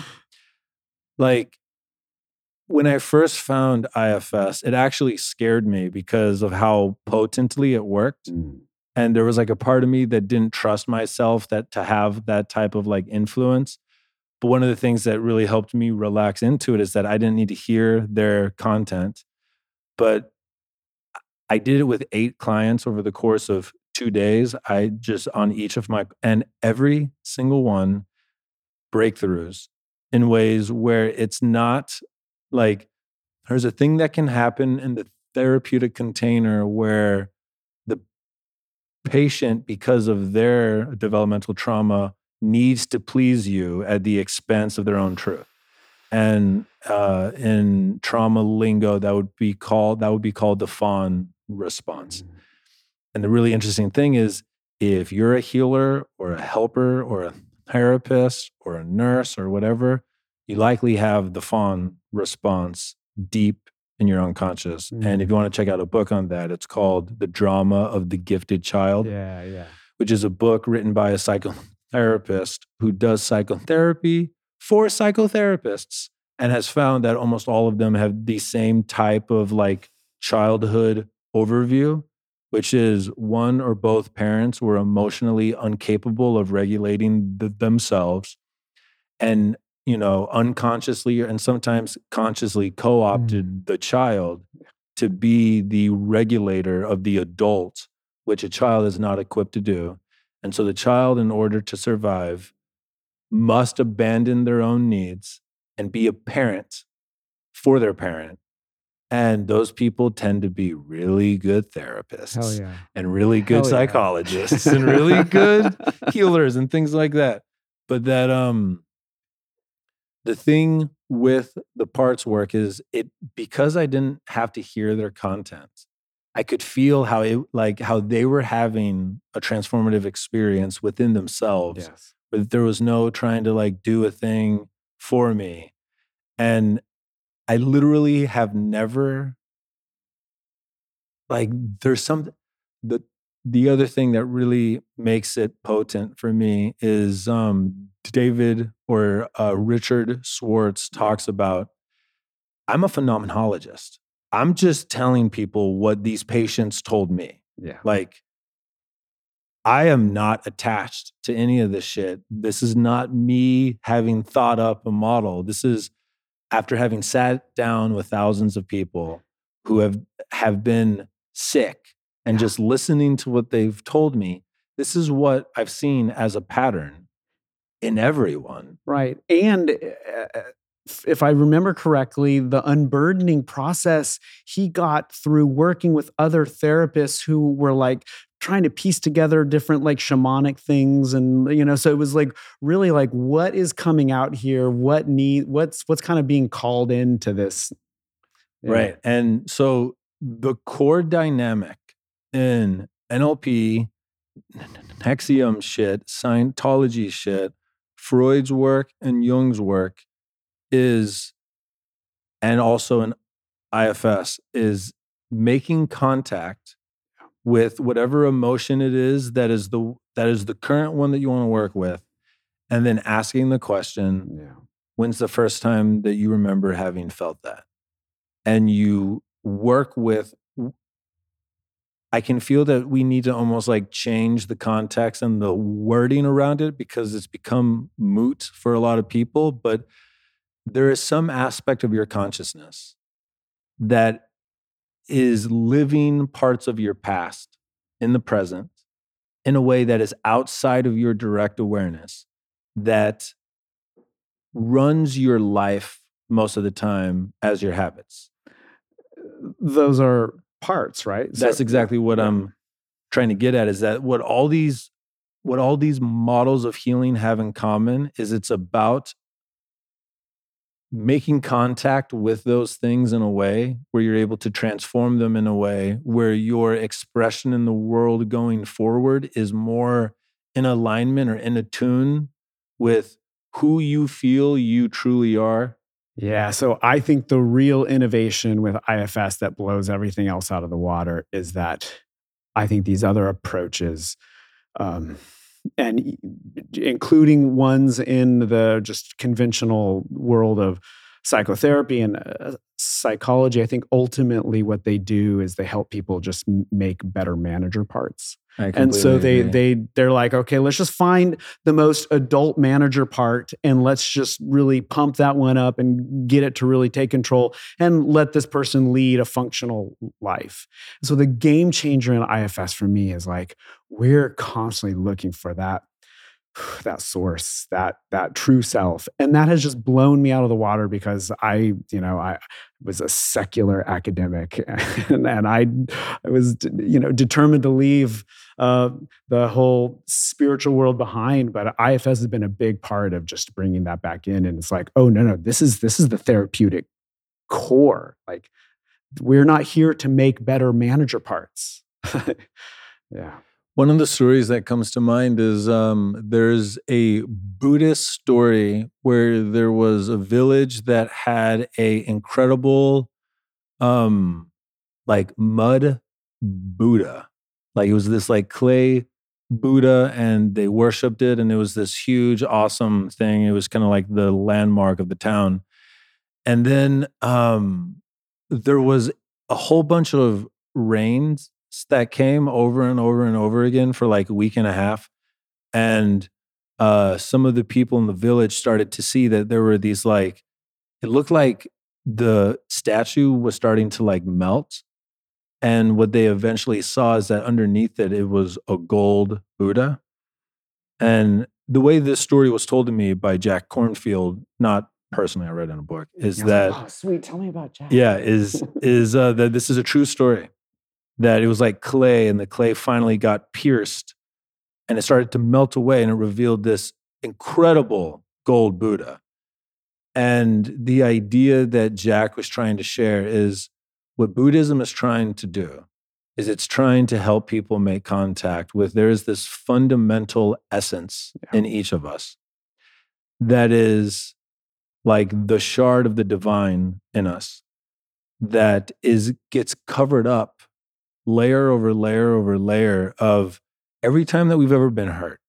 like when I first found IFS, it actually scared me because of how potently it worked. Mm. And there was like a part of me that didn't trust myself that to have that type of like influence. But one of the things that really helped me relax into it is that I didn't need to hear their content. But I did it with eight clients over the course of two days. I just on each of my and every single one breakthroughs in ways where it's not like there's a thing that can happen in the therapeutic container where patient, because of their developmental trauma, needs to please you at the expense of their own truth. And uh, in trauma lingo, that would be called that would be called the fawn response. And the really interesting thing is, if you're a healer or a helper or a therapist or a nurse or whatever, you likely have the fawn response deep in your unconscious. And if you mm. want to check out a book on that, it's called The Drama of the Gifted Child, Yeah, yeah. which is a book written by a psychotherapist who does psychotherapy for psychotherapists and has found that almost all of them have the same type of like childhood overview which is one or both parents were emotionally incapable of regulating the, themselves and you know unconsciously and sometimes consciously co-opted the child to be the regulator of the adult which a child is not equipped to do and so the child in order to survive must abandon their own needs and be a parent for their parent and those people tend to be really good therapists yeah. and really good Hell yeah. psychologists and really good healers and things like that. But that um the thing with the parts work is it because I didn't have to hear their content. I could feel how it like how they were having a transformative experience within themselves Yes. but there was no trying to like do a thing for me. And I literally have never like there's some the the other thing that really makes it potent for me is um David or uh, Richard Schwartz talks about I'm a phenomenologist. I'm just telling people what these patients told me. Yeah. Like, I am not attached to any of this shit. This is not me having thought up a model. This is after having sat down with thousands of people who have have been sick and just listening to what they've told me. This is what I've seen as a pattern in everyone. Right. And uh, if I remember correctly, the unburdening process he got through working with other therapists who were like trying to piece together different like shamanic things and you know so it was like really like what is coming out here what need what's what's kind of being called into this Yeah. Right. And so the core dynamic in NLP, NXIVM shit, Scientology shit, Freud's work and Jung's work is, and also in IFS, is making contact with whatever emotion it is that is the that is the current one that you want to work with and then asking the question Yeah. when's the first time that you remember having felt that and you work with i can feel that we need to almost like change the context and the wording around it because it's become moot for a lot of people but there is some aspect of your consciousness that is living parts of your past in the present in a way that is outside of your direct awareness that runs your life most of the time as your habits. Those are parts, right? So- That's exactly what. I'm trying to get at is that what all these what all these models of healing have in common is it's about making contact with those things in a way where you're able to transform them in a way where your expression in the world going forward is more in alignment or in a tune with who you feel you truly are. Yeah. So I think the real innovation with IFS that blows everything else out of the water is that I think these other approaches, um, and including ones in the just conventional world of psychotherapy and uh, psychology, I think ultimately what they do is they help people just make better manager parts and so they agree. they they're like okay let's just find the most adult manager part and let's just really pump that one up and get it to really take control and let this person lead a functional life so the game changer in ifs for me is like we're constantly looking for that that source that that true self. And that has just blown me out of the water because i you know i was a secular academic and, and i i was you know determined to leave uh, the whole spiritual world behind. But ifs has been a big part of just bringing that back in. And it's like oh no no this is this is the therapeutic core. Like we're not here to make better manager parts. Yeah One of the stories that comes to mind is um, there's a Buddhist story where there was a village that had a incredible, um, like mud Buddha. Like it was this like clay Buddha, and they worshipped it, and it was this huge, awesome thing. It was kind of like the landmark of the town. And then um, there was a whole bunch of rains that came over and over and over again for like a week and a half. And uh, some of the people in the village started to see that there were these like, it looked like the statue was starting to like melt. And what they eventually saw is that underneath it, it was a gold Buddha. And the way this story was told to me by Jack Kornfield, not personally, I read in a book, is that oh sweet tell me about jack yeah is is uh that this is a true story that it was like clay and the clay finally got pierced and it started to melt away and it revealed this incredible gold buddha and the idea that jack was trying to share is what buddhism is trying to do is it's trying to help people make contact with there is this fundamental essence Yeah. in each of us that is like the shard of the divine in us that is gets covered up layer over layer over layer of every time that we've ever been hurt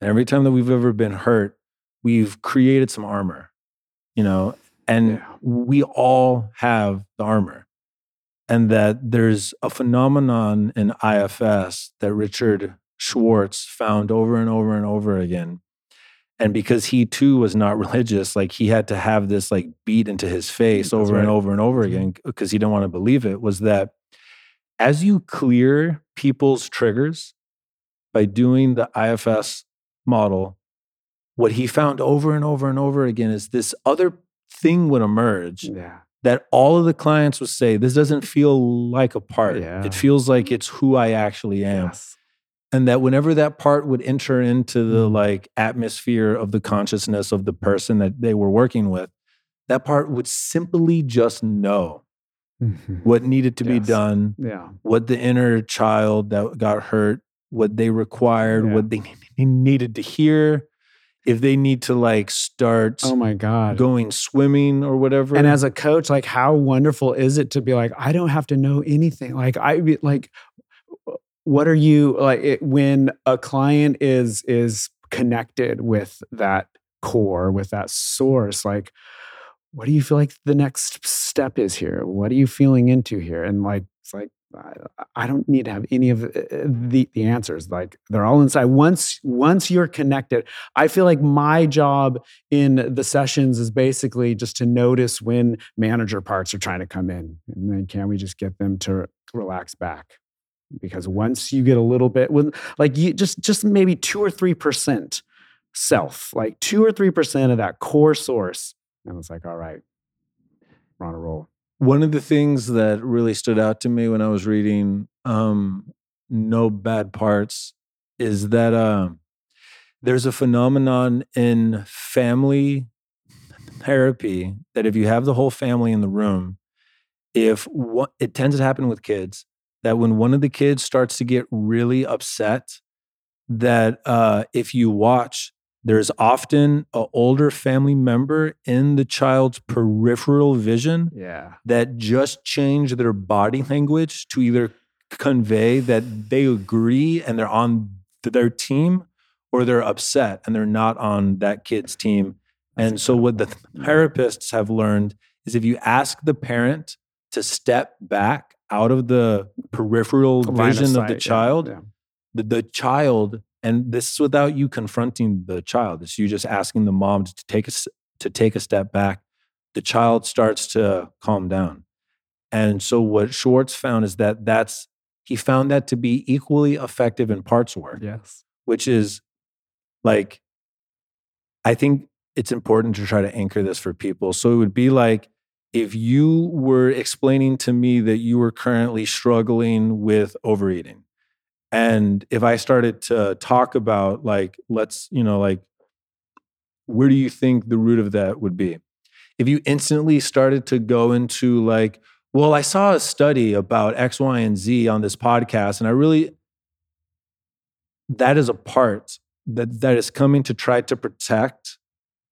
and every time that we've ever been hurt we've created some armor you know and Yeah. we all have the armor and that there's a phenomenon in ifs that richard schwartz found over and over and over again and because he too was not religious like he had to have this like beat into his face That's over and over and over Mhm. again because he didn't want to believe it was that as you clear people's triggers by doing the ifs model what he found over and over and over again is this other thing would emerge yeah. that all of the clients would say this doesn't feel like a part. Yeah. it feels like it's who i actually am. Yes. And that whenever that part would enter into the Mm. like atmosphere of the consciousness of the person that they were working with that part would simply just know Mhm. what needed to be done yeah what the inner child that got hurt what they required Yeah. what they needed to hear if they need to like start oh my god going swimming or whatever. and as a coach like how wonderful is it to be like i don't have to know anything like i be like what are you like it, when a client is is connected with that core with that source like what do you feel like the next step is here? What are you feeling into here? And like it's like I, I don't need to have any of uh, the, the answers. Like they're all inside. Once once you're connected i feel like my job in the sessions is basically just to notice when manager parts are trying to come in. And then can we just get them to relax back? Because once you get a little bit when like you just just maybe two or three percent self like two or three percent of that core source and it's like all right we're on a roll. One of the things that really stood out to me when I was reading um, No Bad Parts is that uh, there's a phenomenon in family therapy that if you have the whole family in the room, if it tends to happen with kids, that when one of the kids starts to get really upset, that uh, if you watch, there's often an older family member in the child's peripheral vision yeah that just change their body language to either convey that they agree and they're on their team or they're upset and they're not on that kid's team. And so, what the therapists have learned is if you ask the parent to step back out of the peripheral Line vision of, sight, the yeah, child, yeah. the, the child, and this is without you confronting the child, it's you just asking the mom to take a, to take a step back, the child starts to calm down. And so, what Schwartz found is that that's he found that to be equally effective in parts work yes which is like I think it's important to try to anchor this for people. So it would be like if you were explaining to me that you were currently struggling with overeating. And if I started to talk about like let's, you know, like where do you think the root of that would be? If you instantly started to go into like, well, I saw a study about X, Y, and Z on this podcast, and I really that is a part that that is coming to try to protect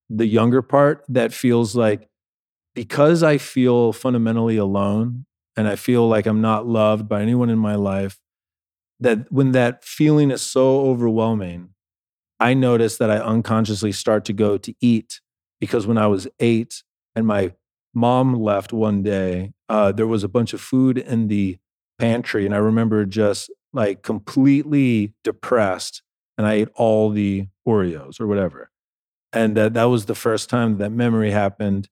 the younger part that feels like because I feel fundamentally alone and I feel like I'm not loved by anyone in my life that when that feeling is so overwhelming I notice that I unconsciously start to go to eat because when I was 8 and my mom left one day uh, there was a bunch of food in the pantry and I remember just like completely depressed and I ate all the Oreos or whatever. And that that was the first time that memory happened.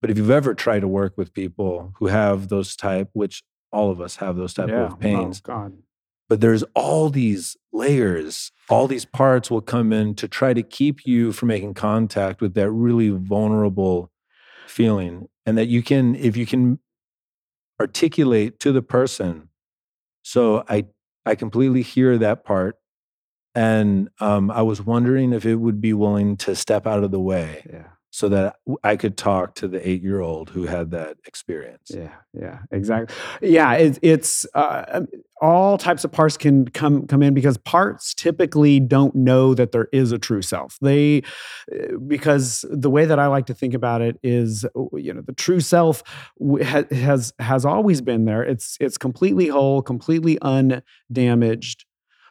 But if you've ever tried to work with people who have those type, which all of us have those type yeah of pains, oh, god but there's all these layers, all these parts will come in to try to keep you from making contact with that really vulnerable feeling. And that you can, if you can articulate to the person, so I I completely hear that part. And um, I was wondering if it would be willing to step out of the way yeah so that I could talk to the eight year old who had that experience. Yeah, yeah, exactly. Yeah, it, it's uh, um, all types of parts can come come in because parts typically don't know that there is a true self. They uh, because the way that I like to think about it is, you know, the true self ha- has has always been there. It's it's completely whole, completely undamaged.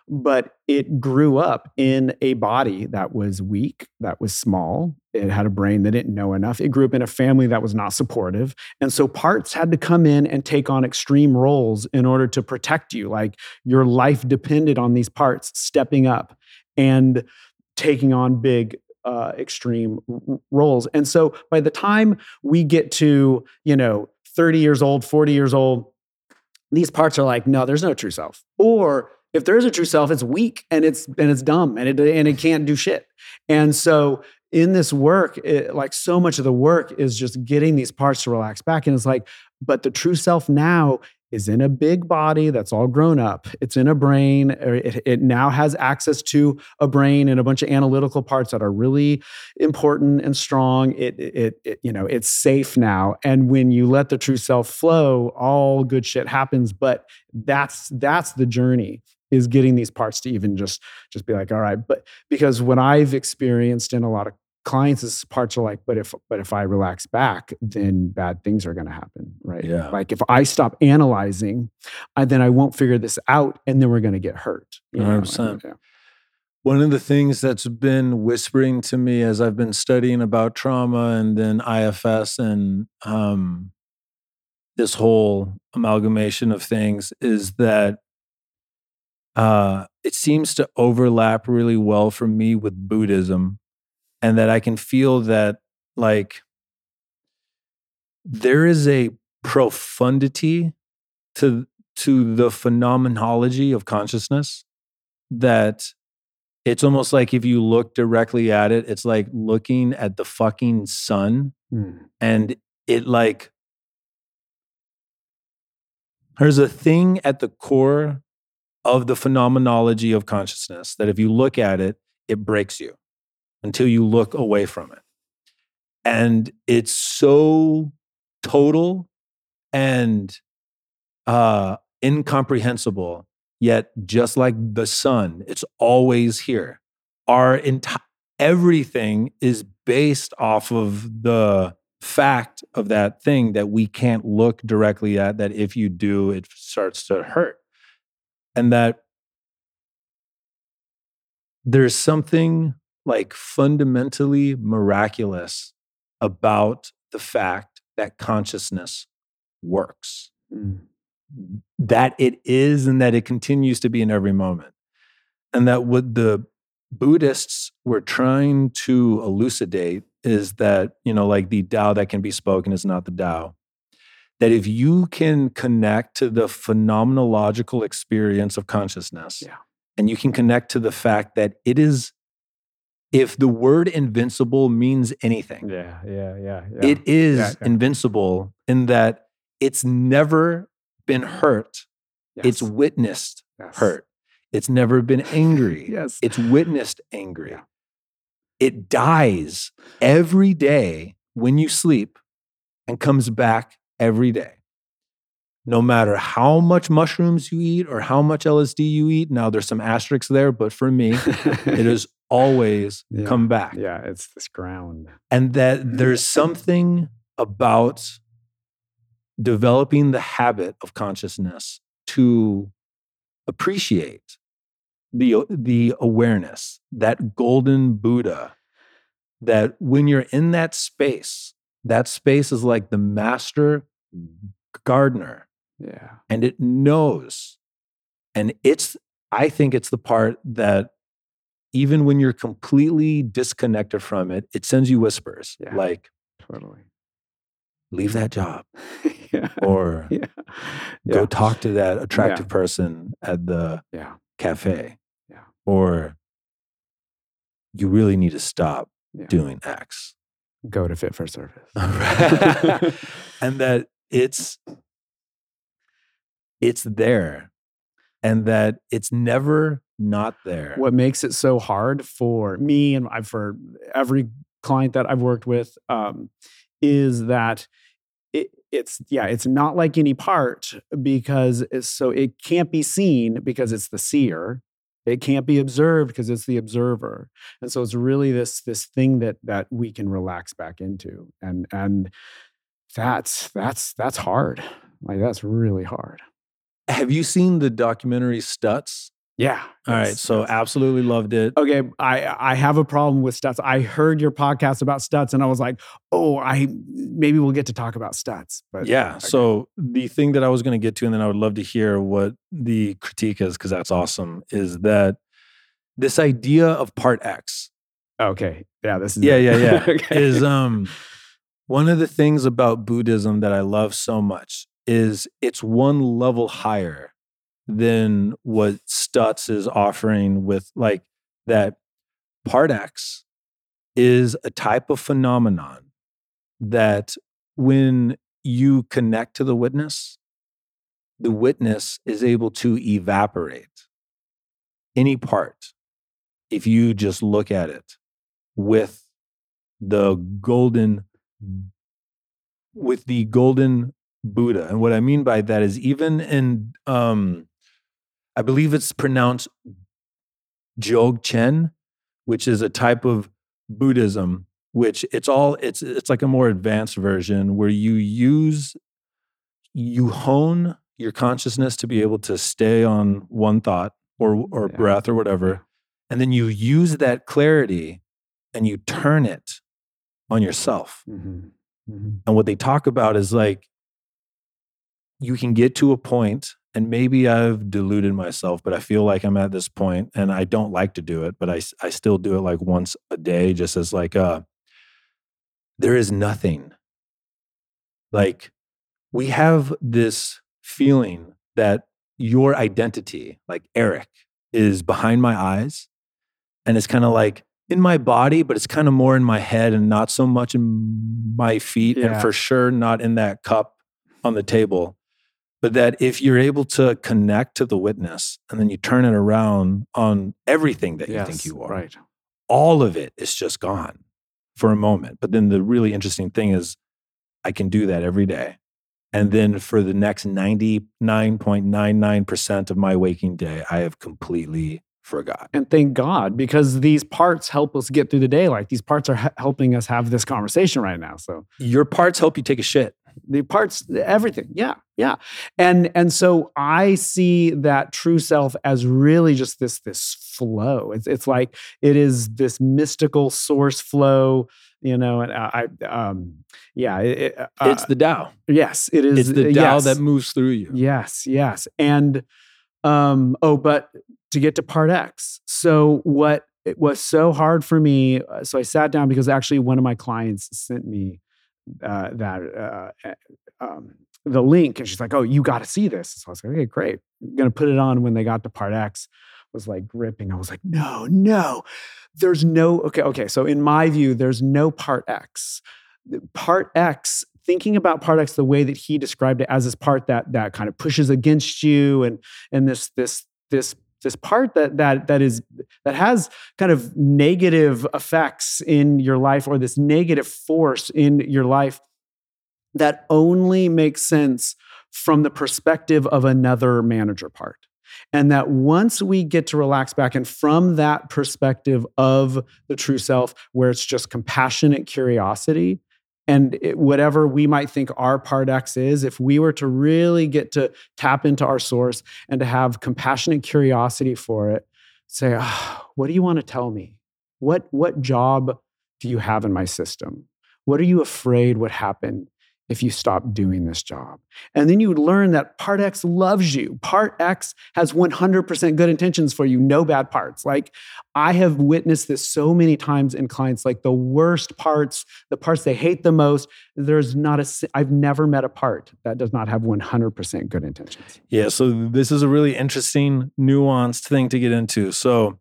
But it grew up in a body that was weak, that was small. It had a brain that didn't know enough. It grew up in a family that was not supportive. And so parts had to come in and take on extreme roles in order to protect you. Like your life depended on these parts stepping up and taking on big uh, extreme roles. And so by the time we get to, you know, 30 years old, 40 years old, these parts are like, no, there's no true self. Or if there is a true self, it's weak and it's and it's dumb and it and it can't do shit. And so in this work, it, like so much of the work is just getting these parts to relax back. And it's like, but the true self now is in a big body that's all grown up. It's in a brain. It, it now has access to a brain and a bunch of analytical parts that are really important and strong. It, it, it, you know, it's safe now. And when you let the true self flow, all good shit happens. But that's that's the journey. Is getting these parts to even just just be like all right but because what i've experienced in a lot of clients is parts are like but if but if i relax back then bad things are going to happen right Yeah. like if i stop analyzing I, then i won't figure this out and then we're going to get hurt you know? 100%. Yeah. One of the things that's been whispering to me as I've been studying about trauma and then IFS and um, this whole amalgamation of things is that uh, it seems to overlap really well for me with Buddhism, and that I can feel that like there is a profundity to to the phenomenology of consciousness that it's almost like if you look directly at it, it's like looking at the fucking sun Mm. and it like there's a thing at the core of the phenomenology of consciousness that if you look at it, it breaks you until you look away from it. And it's so total and uh, incomprehensible, yet just like the sun, it's always here. Our entire everything is based off of the fact of that thing that we can't look directly at that if you do it starts to hurt and that there's something like fundamentally miraculous about the fact that consciousness works Mm. that it is and that it continues to be in every moment. And that what the Buddhists were trying to elucidate is that, you know, like the Tao that can be spoken is not the Tao. That if you can connect to the phenomenological experience of consciousness, Yeah. and you can connect to the fact that it is, if the word invincible means anything, yeah yeah yeah yeah it is Yeah, invincible in that it's never been hurt. It's witnessed Yes. hurt. It's never been angry. yes It's witnessed angry. It dies every day when you sleep and comes back every day. No matter how much mushrooms you eat or how much LSD you eat. Now, there's some asterisks there, but for me, it has always Yeah. come back yeah it's this ground and that there's something about developing the habit of consciousness to appreciate the the awareness that golden buddha that when you're in that space that space is like the master Mm-hmm. gardener yeah. And it knows. And it's i think it's the part that even when you're completely disconnected from it it sends you whispers Yeah. like totally. Leave that job. Yeah. Or yeah. Go talk to that attractive person at the yeah. cafe. Yeah. or you really need to stop doing x. Go to fit for service. And that it's it's there and that it's never not there. What makes it so hard for me and for every client that I've worked with um, is that it, it's yeah it's not like any part because so it can't be seen because it's the seer. It can't be observed because it's the observer. And so it's really this this thing that that we can relax back into. And and that's that's that's hard like that's really hard have you seen the documentary Stutz? yeah All right, so absolutely loved it. okay i i have a problem with Stutz i heard your podcast about Stutz and i was like oh i maybe we'll get to talk about Stutz but yeah. okay. So the thing that I was going to get to, and then I would love to hear what the critique is, because that's awesome, is that this idea of part X. okay yeah this is Yeah, it. yeah, yeah. okay. Is um one of the things about Buddhism that I love so much is it's one level higher than what Stutz is offering with like that part X is a type of phenomenon that when you connect to the witness, the witness is able to evaporate any part if you just look at it with the golden with the golden buddha and what i mean by that is even in um I believe it's pronounced Dzogchen, which is a type of Buddhism, which it's all it's it's like a more advanced version where you use you hone your consciousness to be able to stay on one thought or or Yeah. breath or whatever, and then you use that clarity and you turn it on yourself. Mhm. Mhm. And what they talk about is like you can get to a point, and maybe I've deluded myself, but I feel like I'm at this point and I don't like to do it, but I, I still do it like once a day, just as like, uh, there is nothing. Like we have this feeling that your identity, like Eric, is behind my eyes. And it's kind of like in my body, but it's kind of more in my head and not so much in my feet. And for sure, not in that cup on the table. But that if you're able to connect to the witness and then you turn it around on everything that you think you are, Right. all of it is just gone for a moment. But then the really interesting thing is I can do that every day. And then for the next 99.99% of my waking day, I have completely forgot. And thank God, because these parts help us get through the day. Like these parts are he- helping us have this conversation right now. So Your parts help you take a shit. the parts everything yeah yeah and and so i see that true self as really just this this flow it's it's like it is this mystical source flow you know and i um yeah it, uh, it's the Tao. yes it is It's the Tao yes. that moves through you. Yes, yes. And um oh but to get to part X. So what it was so hard for me uh, so I sat down because actually one of my clients sent me uh that uh uh, um the link and she's like, "Oh, you got to see this." So I was like, "Okay, great. I'm to put it on when they got to part X." Was like gripping. I was like, "No, no. There's no okay, okay. So in my view, there's no part X part X, thinking about X the way that he described it as this part that that kind of pushes against you and and this this this this part that that that is that has kind of negative effects in your life or this negative force in your life that only makes sense from the perspective of another manager part. And that once we get to relax back and from that perspective of the true self, where it's just compassionate curiosity, and it, whatever we might think our part X is, if we were to really get to tap into our source and to have compassionate curiosity for it, say, ah, what do you want to tell me? What, what job do you have in my system? What are you afraid would happen if you stop doing this job? And then you would learn that part X loves you. Part X has 100% good intentions for you, no bad parts. Like I have witnessed this so many times in clients, like the worst parts, the parts they hate the most. There's not a, I've never met a part that does not have 100% good intentions. Yeah, so this is a really interesting, nuanced thing to get into. So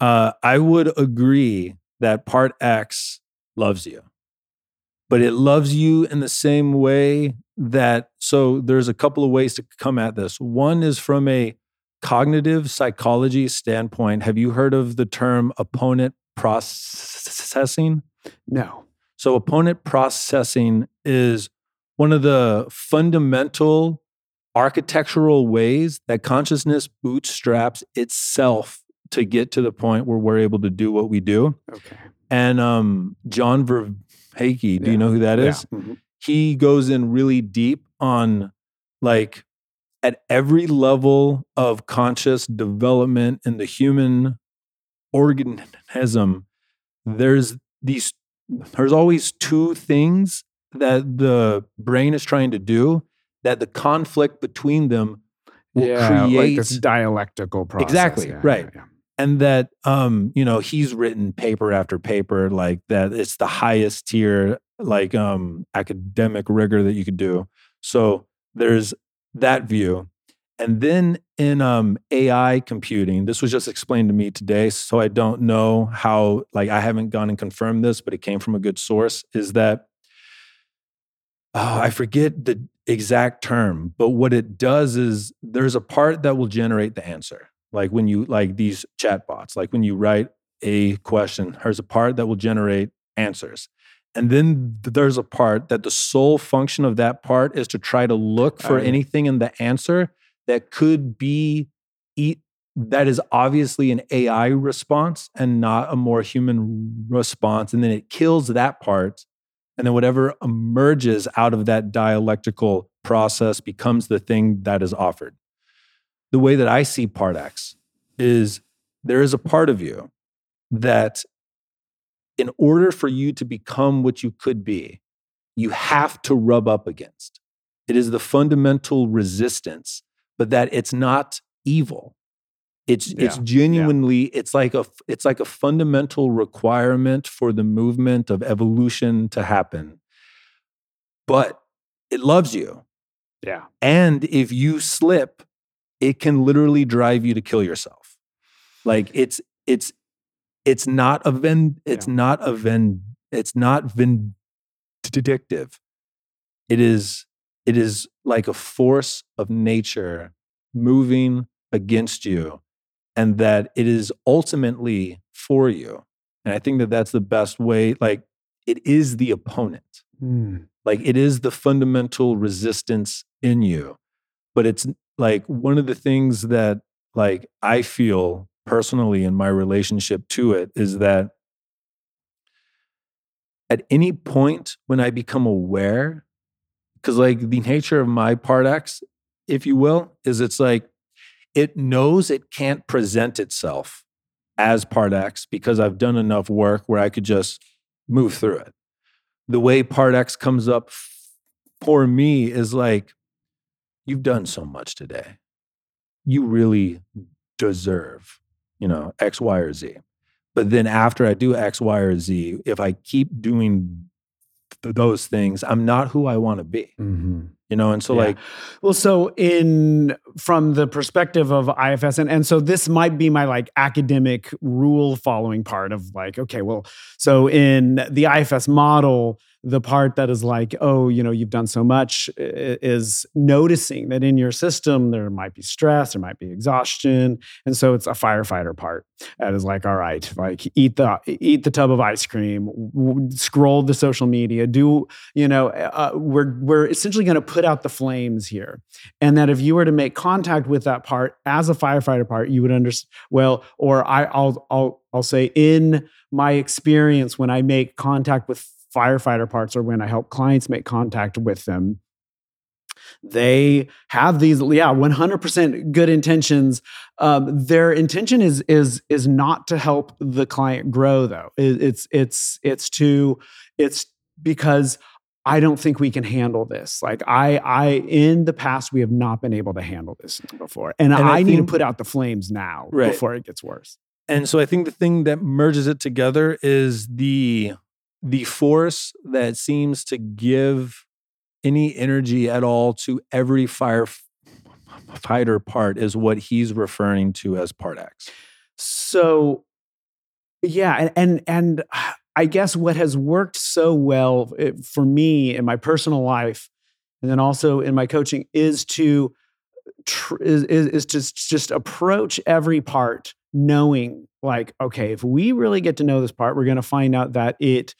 uh, I would agree that part X loves you, but it loves you in the same way that, so there's a couple of ways to come at this. One is from a cognitive psychology standpoint. Have you heard of the term opponent processing? No. So, opponent processing is one of the fundamental architectural ways that consciousness bootstraps itself to get to the point where we're able to do what we do. Okay. And um, John Vervaeke, do Yeah. you know who that is? Yeah. Mhm. He goes in really deep on like at every level of conscious development in the human organism, there's these there's always two things that the brain is trying to do that the conflict between them will Yeah, like create this dialectical process. Exactly, Yeah, right. yeah, and that um you know he's written paper after paper like that it's the highest tier like um academic rigor that you could do. So there's that view. And then in um ai computing this was just explained to me today so i don't know how like i haven't gone and confirmed this but it came from a good source is that oh, i forget the exact term but what it does is there's a part that will generate the answer like when you like these chatbots like when you write a question there's a part that will generate answers and then there's a part that the sole function of that part is to try to look for yeah. anything in the answer that could be eat that is obviously an AI response and not a more human response. And then it kills that part. And then whatever emerges out of that dialectical process becomes the thing that is offered. The way that I see part X is there is a part of you that, in order for you to become what you could be, you have to rub up against. It is the fundamental resistance, but that it's not evil it's yeah. it's genuinely yeah. it's like a it's like a fundamental requirement for the movement of evolution to happen. But it loves you. Yeah. And if you slip, it can literally drive you to kill yourself. Like it's it's it's not a ven it's yeah. not a ven it's not vindictive. It is it is like a force of nature moving against you and that it is ultimately for you. And I think that that's the best way. Like it is the opponent. Mm. Like it is the fundamental resistance in you. But it's like one of the things that like I feel personally in my relationship to it is that at any point when I become aware, because like the nature of my part X, if you will, is it's like it knows it can't present itself as part X because I've done enough work where I could just move through it. The way part X comes up for me is like, you've done so much today. You really deserve, you know, X, Y, or Z. But then after I do X, Y, or Z, if I keep doing those things, I'm not who I want to be. Mm-hmm you know and so yeah. like well so in from the perspective of ifs and, and so this might be my like academic rule following part of like okay well so in the ifs model the part that is like, oh, you know, you've done so much is noticing that in your system there might be stress, there might be exhaustion. And so it's a firefighter part that is like, all right, like eat the eat the tub of ice cream, scroll the social media, do, you know, uh, we're we're essentially going to put out the flames here. And that if you were to make contact with that part as a firefighter part, you would understand well, or I, I'll I'll I'll say in my experience when I make contact with firefighter parts or when I help clients make contact with them, they have these yeah 100% good intentions um, their intention is is is not to help the client grow though it, it's it's it's to it's because I don't think we can handle this. Like I, I in the past we have not been able to handle this before, and, and I, I think, need to put out the flames now right. before it gets worse. And so I think the thing that merges it together is the the force that seems to give any energy at all to every firefighter part is what he's referring to as part X. So, yeah, and and, I guess what has worked so well eh, for me in my personal life, and then also in my coaching, is to is, is is to just approach every part knowing like okay if we really get to know this part we're going to find out that it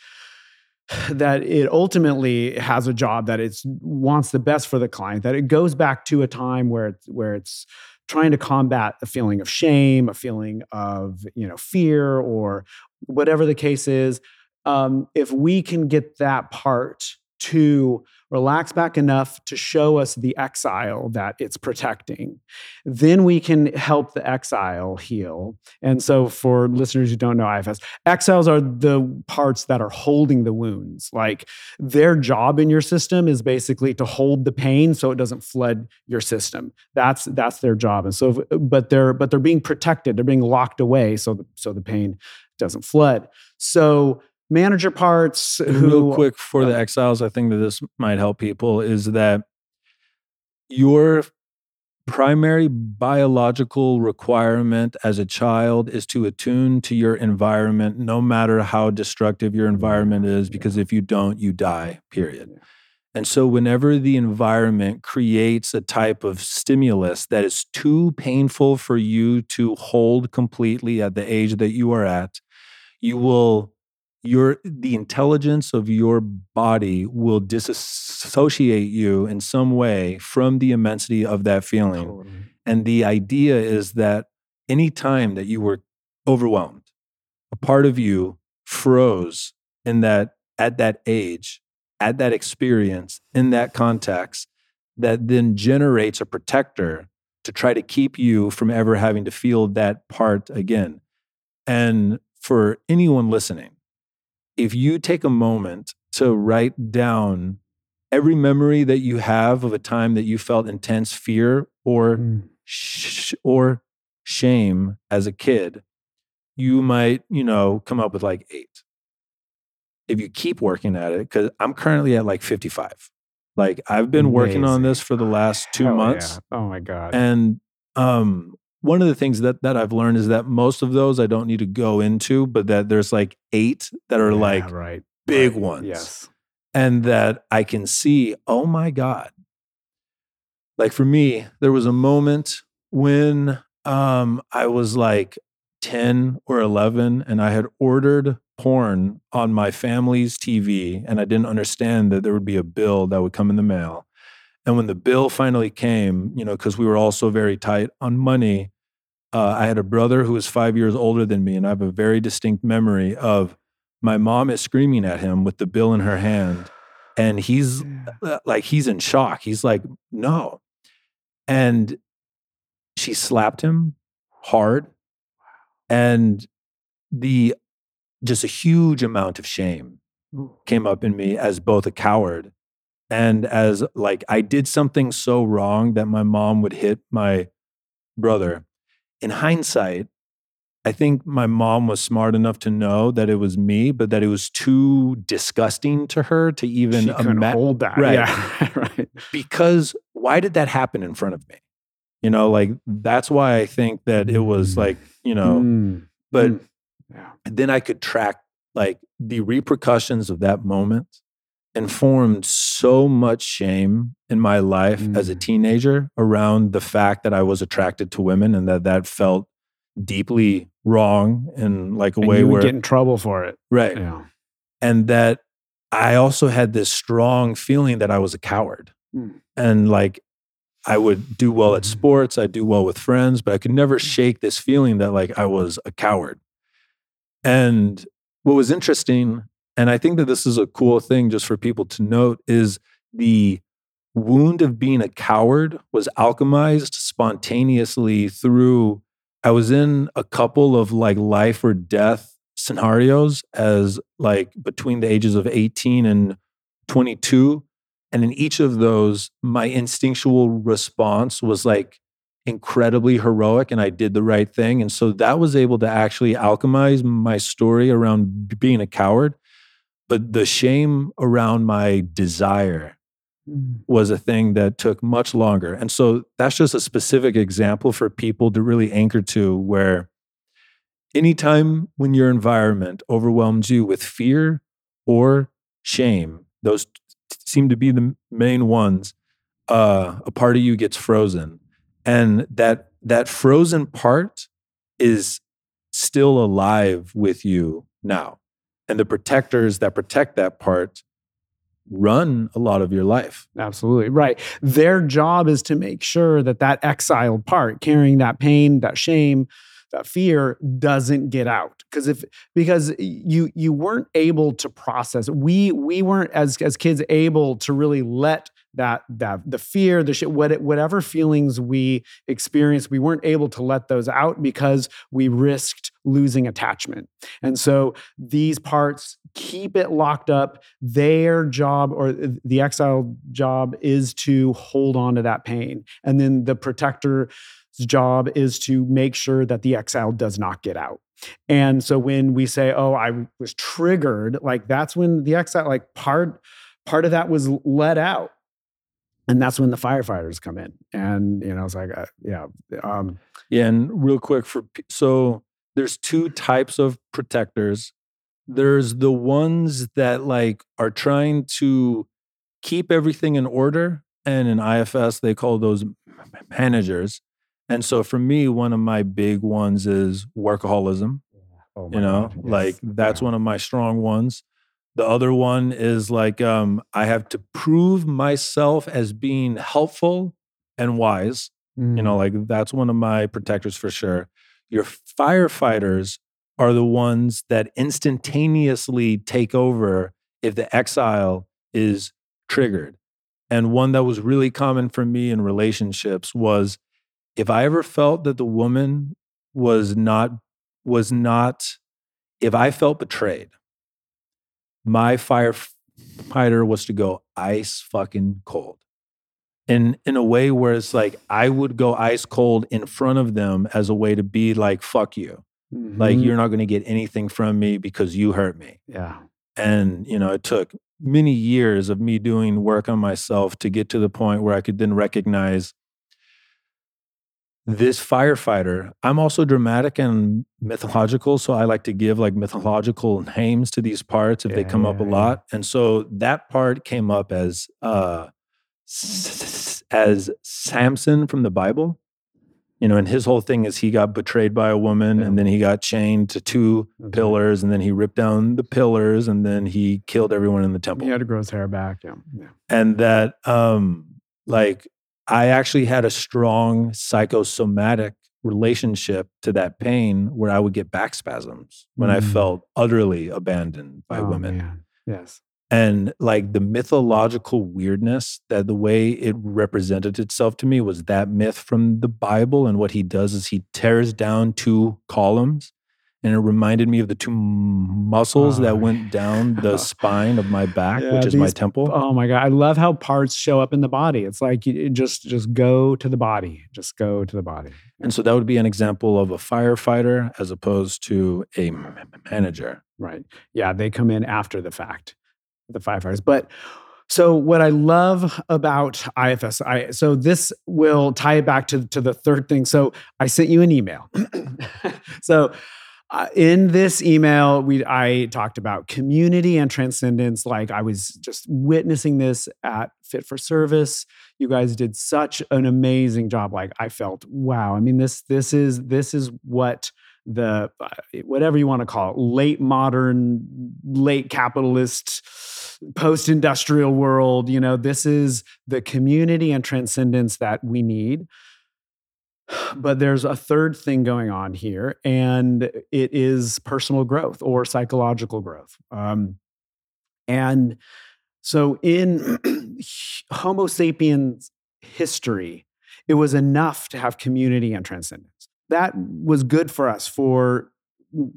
that it ultimately has a job that it wants the best for the client that it goes back to a time where it's where it's trying to combat a feeling of shame a feeling of you know fear or whatever the case is. Um, if we can get that part to relax back enough to show us the exile that it's protecting. Then we can help the exile heal. And so, for listeners who don't know IFS, exiles are the parts that are holding the wounds. Like their job in your system is basically to hold the pain so it doesn't flood your system. That's that's their job. And so, but they're but they're being protected. They're being locked away so the, so the pain doesn't flood. So manager parts. Who, Real quick for the oh. exiles, I think that this might help people is that your primary biological requirement as a child is to attune to your environment no matter how destructive your environment is because if you don't you die period. And so whenever the environment creates a type of stimulus that is too painful for you to hold completely at the age that you are at you will your the intelligence of your body will disassociate you in some way from the immensity of that feeling. Totally. And the idea is that any time that you were overwhelmed, a part of you froze in that at that age, at that experience, in that context, that then generates a protector to try to keep you from ever having to feel that part again. And for anyone listening, if you take a moment to write down every memory that you have of a time that you felt intense fear or mm. sh- or shame as a kid, you might, you know, come up with like 8. If you keep working at it cuz I'm currently at like 55. Like I've been Amazing. working on this for the last 2 Hell months. Yeah. Oh my god. And um one of the things that that I've learned is that most of those I don't need to go into, but that there's like eight that are yeah, like right. big right. ones. Yes. And that I can see, oh my God. Like for me, there was a moment when um, I was like 10 or 11 and I had ordered porn on my family's TV and I didn't understand that there would be a bill that would come in the mail. And when the bill finally came, you know, because we were all so very tight on money, uh, I had a brother who was five years older than me, and I have a very distinct memory of my mom is screaming at him with the bill in her hand, and he's uh, like, he's in shock. He's like, no. And she slapped him hard, and the just a huge amount of shame came up in me as both a coward and as like I did something so wrong that my mom would hit my brother. In hindsight, I think my mom was smart enough to know that it was me, but that it was too disgusting to her to even ima- hold that. Right. Yeah, right. Because why did that happen in front of me? You know, like that's why I think that it was mm. like, you know, mm. but mm. Yeah. then I could track like the repercussions of that moment informed so much shame in my life mm. as a mm. teenager around the fact that I was attracted to women and that that felt deeply wrong in like a and way where get in trouble for it. Right. Yeah. And that I also had this strong feeling that I was a coward. Mm. And like I would do well at mm. sports, I'd do well with friends, but I could never shake this feeling that like I was a coward. And what was interesting and I think that this is a cool thing just for people to note is the wound of being a coward was alchemized spontaneously through I was in a couple of like life or death scenarios as like between the ages of 18 and 22 and in each of those my instinctual response was like incredibly heroic and I did the right thing. And so that was able to actually alchemize my story around being a coward but the shame around my desire mm. was a thing that took much longer. And so that's just a specific example for people to really anchor to where anytime when your environment overwhelms you with fear or shame, those t- seem to be the main ones, uh, a part of you gets frozen. And that that frozen part is still alive with you now and the protectors that protect that part run a lot of your life. Absolutely. Right. Their job is to make sure that that exiled part carrying that pain, that shame, that fear doesn't get out because if because you you weren't able to process we we weren't as as kids able to really let that that the fear the shit what, whatever feelings we experienced we weren't able to let those out because we risked losing attachment and so these parts keep it locked up their job or the exile job is to hold on to that pain and then the protector's job is to make sure that the exile does not get out. And so when we say, "Oh, I was triggered," like that's when the exile, like part part of that was let out, and that's when the firefighters come in. And you know, it's like, uh, yeah, um, yeah. And real quick for so there's two types of protectors. There's the ones that like are trying to keep everything in order, and in IFS they call those managers and so for me, one of my big ones is workaholism. Oh you know, yes. like that's yeah. one of my strong ones. The other one is like um, I have to prove myself as being helpful and wise. You know, Mm. like that's one of my protectors for sure. Your firefighters are the ones that instantaneously take over if the exile is triggered. And one that was really common for me in relationships was if I ever felt that the woman was not was not if I felt betrayed, my firefighter was to go ice fucking cold. In in a way where it's like I would go ice cold in front of them as a way to be like, fuck you. Like Mhm. you're not gonna get anything from me because you hurt me. yeah. And, you know, it took many years of me doing work on myself to get to the point where I could then recognize this firefighter. I'm also dramatic and mythological. So I like to give like mythological names to these parts if they Yeah, come up a yeah, yeah. lot. And so that part came up as, uh, as Samson from the Bible. You know, and his whole thing is he got betrayed by a woman Yeah. and then he got chained to two Okay. pillars and then he ripped down the pillars and then he killed everyone in the temple He had to grow his hair back. Yeah. yeah. and that um like i actually had a strong psychosomatic relationship to that pain where i would get back spasms when i Mm. felt utterly abandoned by Oh, women man. Yes. And like the mythological weirdness that the way it represented itself to me was that myth from the bible and what he does is he tears down two columns and it reminded me of the two muscles Oh, that went down the spine of my back Yeah, which is my temple Oh my god, I love how parts show up in the body. It's like you just just go to the body. Just go to the body. And so that would be an example of a firefighter as opposed to a manager. Right. Yeah, they come in after the fact, the firefighters. But so what I love about IFS, I so this will tie it back to to the third thing. So I sent you an email. so uh, in this email, we I talked about community and transcendence. Like I was just witnessing this at Fit for Service. You guys did such an amazing job. Like I felt, wow. I mean, this this is this is what the uh, whatever you want to call it, late modern, late capitalist, post-industrial world. You know, this is the community and transcendence that we need. But there's a third thing going on here, and it is personal growth or psychological growth. Um, and so, in Homo sapiens history, it was enough to have community and transcendence. That was good for us for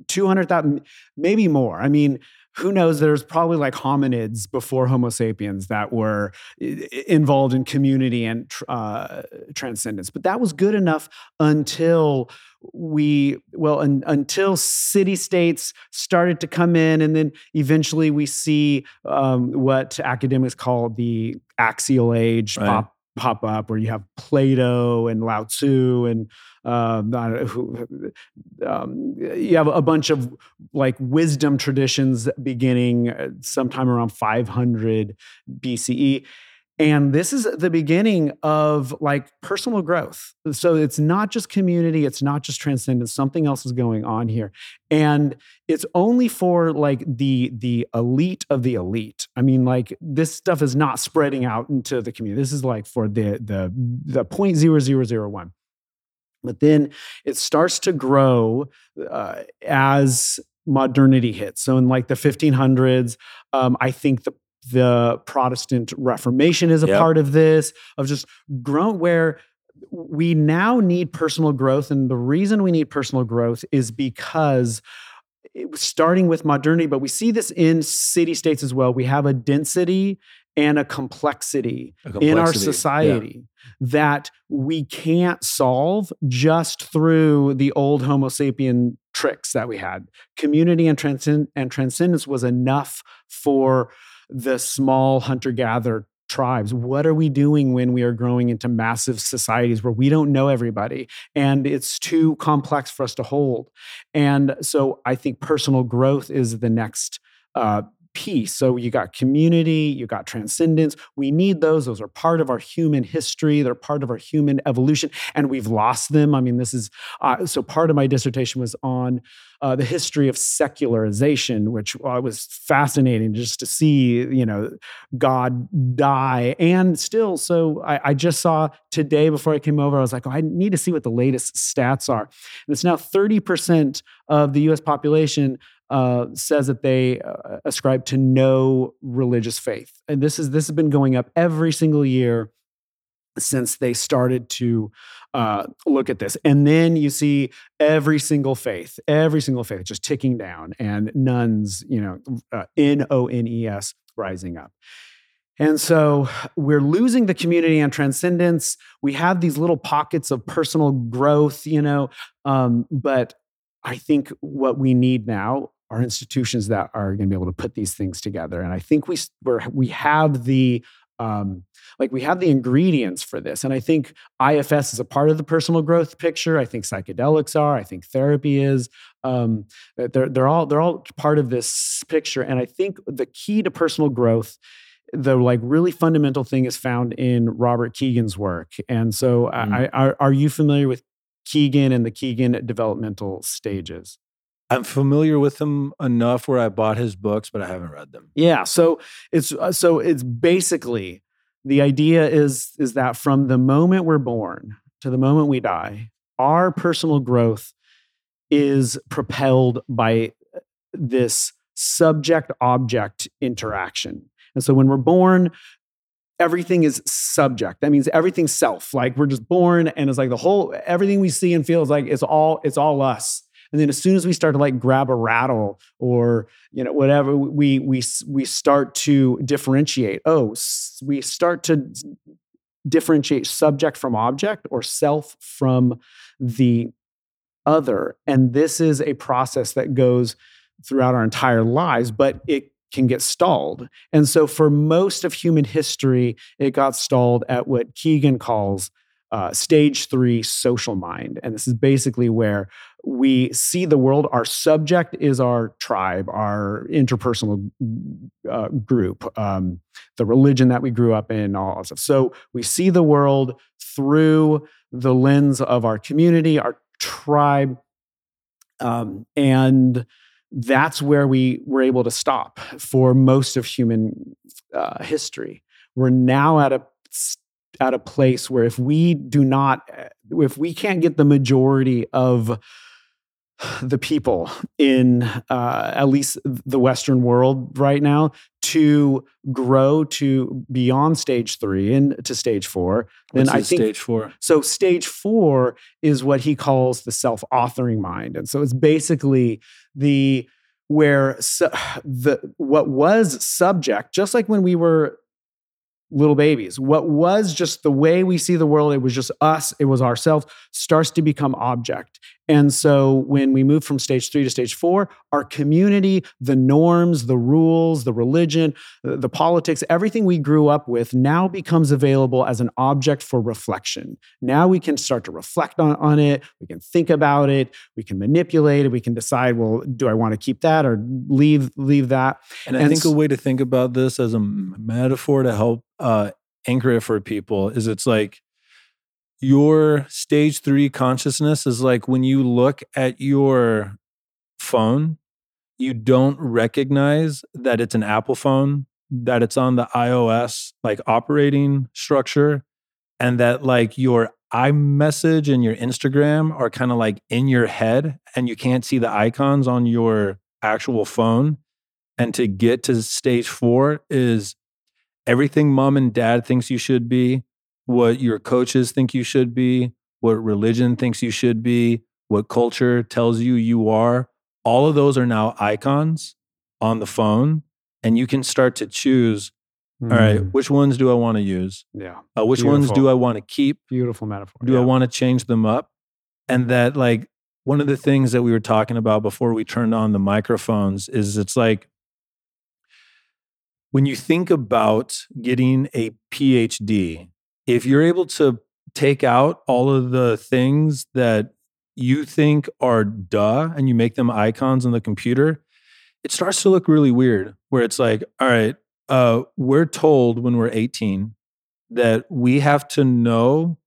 200,000, maybe more. I mean, who knows? There's probably like hominids before Homo sapiens that were involved in community and uh, transcendence. But that was good enough until we, well, un, until city states started to come in. And then eventually we see um, what academics call the axial age Right. pop, pop up, where you have Plato and Lao Tzu and um, um, you have a bunch of like wisdom traditions beginning uh, sometime around 500 BCE. And this is the beginning of like personal growth. So it's not just community, it's not just transcendence, something else is going on here. And it's only for like the the elite of the elite. I mean, like this stuff is not spreading out into the community. This is like for the the the 0.0001 but then it starts to grow uh, as modernity hits. So in like the 1500s, um, I think the the Protestant Reformation is a Yep. part of this of just grown where we now need personal growth, and the reason we need personal growth is because it was starting with modernity, but we see this in city states as well. We have a density and a complexity A in our complexity. Yeah. society that we can't solve just through the old Homo sapien tricks that we had. Community and, transcend- and transcendence was enough for the small hunter gatherer tribes. What are we doing when we are growing into massive societies where we don't know everybody and it's too complex for us to hold? And so I think personal growth is the next uh, piece. So you got community, you got transcendence. We need those. Those are part of our human history. They're part of our human evolution, and we've lost them. I mean, this is uh, so. Part of my dissertation was on uh, the history of secularization, which uh, was fascinating just to see, you know, God die. And still, so I, I just saw today before I came over, I was like, oh, I need to see what the latest stats are. And it's now 30% of the US population uh, says that they uh, ascribe to no religious faith, and this is this has been going up every single year since they started to uh, look at this. And then you see every single faith, every single faith just ticking down, and nones, you know, uh, N O N E S rising up. And so we're losing the community and transcendence. We have these little pockets of personal growth, you know, um, but I think what we need now are institutions that are going to be able to put these things together. And I think we we have the um, like we have the ingredients for this. And I think IFS is a part of the personal growth picture. I think psychedelics are. I think therapy is. Um, they're they're all they're all part of this picture. And I think the key to personal growth the like really fundamental thing is found in Robert Kegan's work. And so, mm. I, I, are you familiar with Kegan and the Kegan developmental stages? I'm familiar with him enough where I bought his books, but I haven't read them. Yeah, so it's uh, so it's basically the idea is is that from the moment we're born to the moment we die, our personal growth is propelled by uh, this subject object interaction. And so when we're born, everything is subject. That means everything's self. Like we're just born and it's like the whole everything we see and feel is like it's all it's all us. And then as soon as we start to like grab a rattle or you know whatever, we we we start to differentiate. Oh, we start to differentiate subject from object or self from the other. And this is a process that goes throughout our entire lives, but it can get stalled. And so for most of human history, it got stalled at what Kegan calls uh, stage three social mind. And this is basically where we see the world. Our subject is our tribe, our interpersonal uh, group, um, the religion that we grew up in, all that stuff. So we see the world through the lens of our community, our tribe. Um, and that's where we were able to stop for most of human uh, history. We're now at a at a place where if we do not, if we can't get the majority of the people in uh, at least the Western world right now to grow to beyond stage three and to stage four. Then I think stage four. So stage four is what he calls the self-authoring mind, and so it's basically the where su- the what was subject, just like when we were little babies. What was just the way we see the world, it was just us, it was ourselves, starts to become object. And so when we move from stage three to stage four, our community, the norms, the rules, the religion, the politics, everything we grew up with now becomes available as an object for reflection. Now we can start to reflect on, on it. We can think about it. We can manipulate it. We can decide, well, do I want to keep that or leave, leave that? And, and I think a way to think about this as a metaphor to help uh, anchor it for people is it's like your stage three consciousness is like when you look at your phone, you don't recognize that it's an Apple phone, that it's on the iOS like operating structure, and that like your iMessage and your Instagram are kind of like in your head and you can't see the icons on your actual phone. And to get to stage four is everything mom and dad thinks you should be, what your coaches think you should be, what religion thinks you should be, what culture tells you you are. All of those are now icons on the phone, and you can start to choose. Mm. All right, mm. which ones do I want to use? Yeah. Uh, which Beautiful. ones do I want to keep? Beautiful metaphor. Do yeah. I want to change them up? And that, like, one of the things that we were talking about before we turned on the microphones is it's like when you think about getting a PhD, if you're able to take out all of the things that you think are duh and you make them icons on the computer, it starts to look really weird where it's like, all right, uh, we're told when we're 18 that we have to know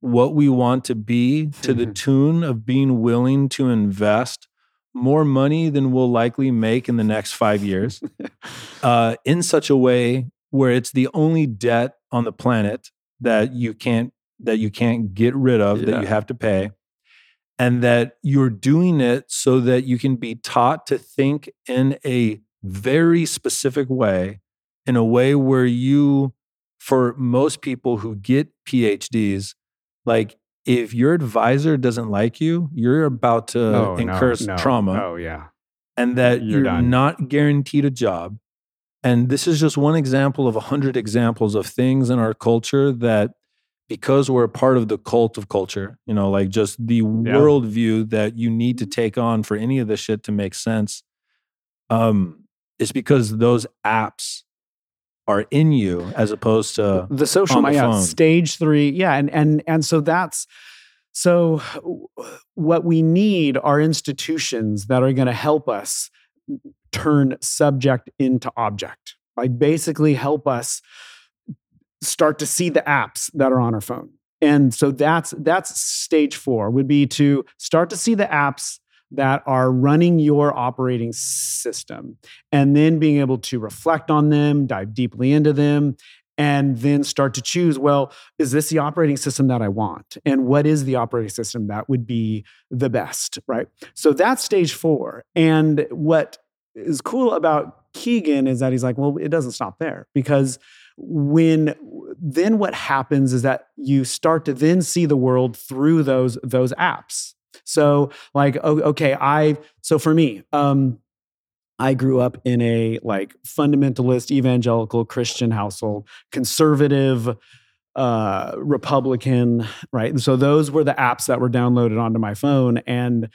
what we want to be to the tune of being willing to invest more money than we'll likely make in the next five years uh, in such a way where it's the only debt on the planet that you can't that you can't get rid of Yeah. that you have to pay and that you're doing it so that you can be taught to think in a very specific way in a way where you for most people who get PhDs like if your advisor doesn't like you you're about to Oh, no, incur no. trauma Oh yeah. and that You're you're, not guaranteed a job. And this is just one example of a hundred examples of things in our culture that, because we're a part of the cult of culture, you know, like just the worldview that you need to take on for any of this shit to make sense, um, it's because those apps are in you as opposed to the social the yeah, stage three yeah and and and so that's so what we need are institutions that are going to help us turn subject into object. Like basically help us start to see the apps that are on our phone. And so that's that's stage four would be to start to see the apps that are running your operating system and then being able to reflect on them dive deeply into them and then start to choose well is this the operating system that i want? And what is the operating system that would be the best right? So that's stage four. And what is cool about Kegan is that he's like well it doesn't stop there because when then what happens is that you start to then see the world through those those apps so like okay i so for me um I grew up in a like fundamentalist evangelical Christian household, conservative uh Republican, right? And so those were the apps that were downloaded onto my phone and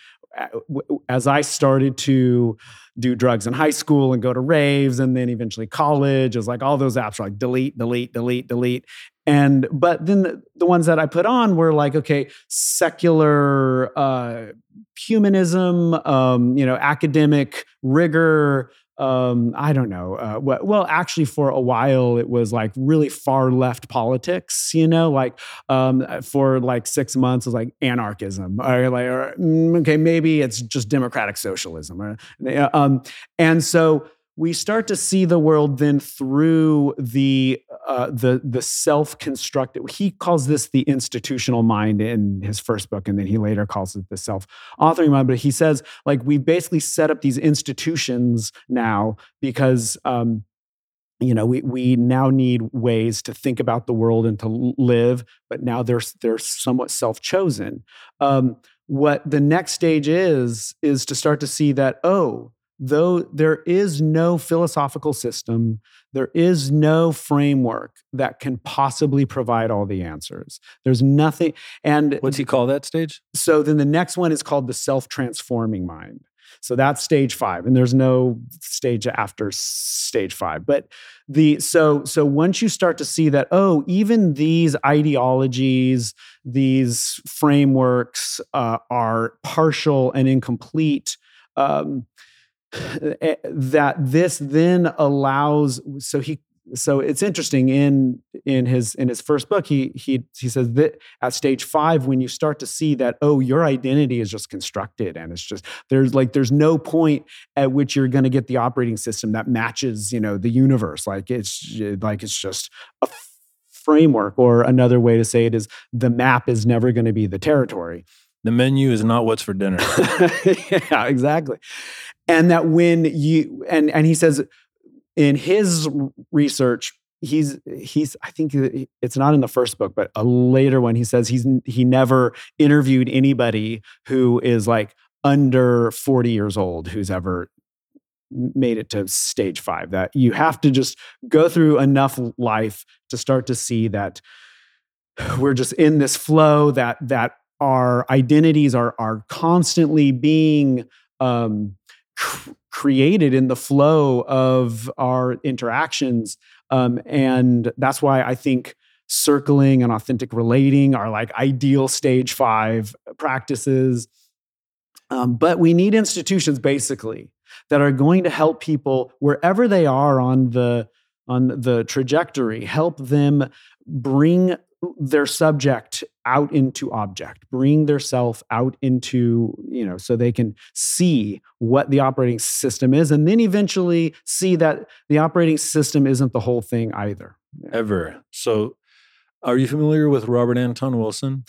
as I started to do drugs in high school and go to raves and then eventually college, it was like all those apps were like delete, delete, delete, delete. And but then the, the ones that I put on were like, okay, secular uh humanism, um, you know, academic rigor. Um, I don't know. Uh, well, actually, for a while, it was like really far left politics. You know, like um, for like six months, it was like anarchism, or like, or, mm, okay, maybe it's just democratic socialism, or, uh, um, and so we start to see the world then through the uh, the the self-constructed. He calls this the institutional mind in his first book, and then he later calls it the self-authoring mind. But he says like we basically set up these institutions now because. Um, you know, we we now need ways to think about the world and to live, but now they're they're somewhat self-chosen. Um, what the next stage is is to start to see that oh, though there is no philosophical system, there is no framework that can possibly provide all the answers. There's nothing. And what's he call that stage? so then the next one is called the self transforming mind. So that's stage five, and there's no stage after stage five. But the so so once you start to see that, oh, even these ideologies, these frameworks uh, are partial and incomplete. Um, Eh, eh, that this then allows so he so it's interesting in in his in his first book he he he says that at stage 5 when you start to see that oh your identity is just constructed and it's just there's like there's no point at which you're going to get the operating system that matches you know the universe like it's like it's just a framework or another way to say it is the map is never going to be the territory The menu is not what's for dinner. yeah, exactly. And that when you and and he says in his research, he's he's I think it's not in the first book, but a later one. He says he's he never interviewed anybody who is like under forty years old who's ever made it to stage five. That you have to just go through enough life to start to see that we're just in this flow that that our identities are are constantly being um, cr- created in the flow of our interactions, um, and that's why I think circling and authentic relating are like ideal stage five practices. Um, but we need institutions basically that are going to help people wherever they are on the on the trajectory help them bring their subject out into object bring their self out into you know so they can see what the operating system is and then eventually see that the operating system isn't the whole thing either ever so are you familiar with Robert Anton Wilson?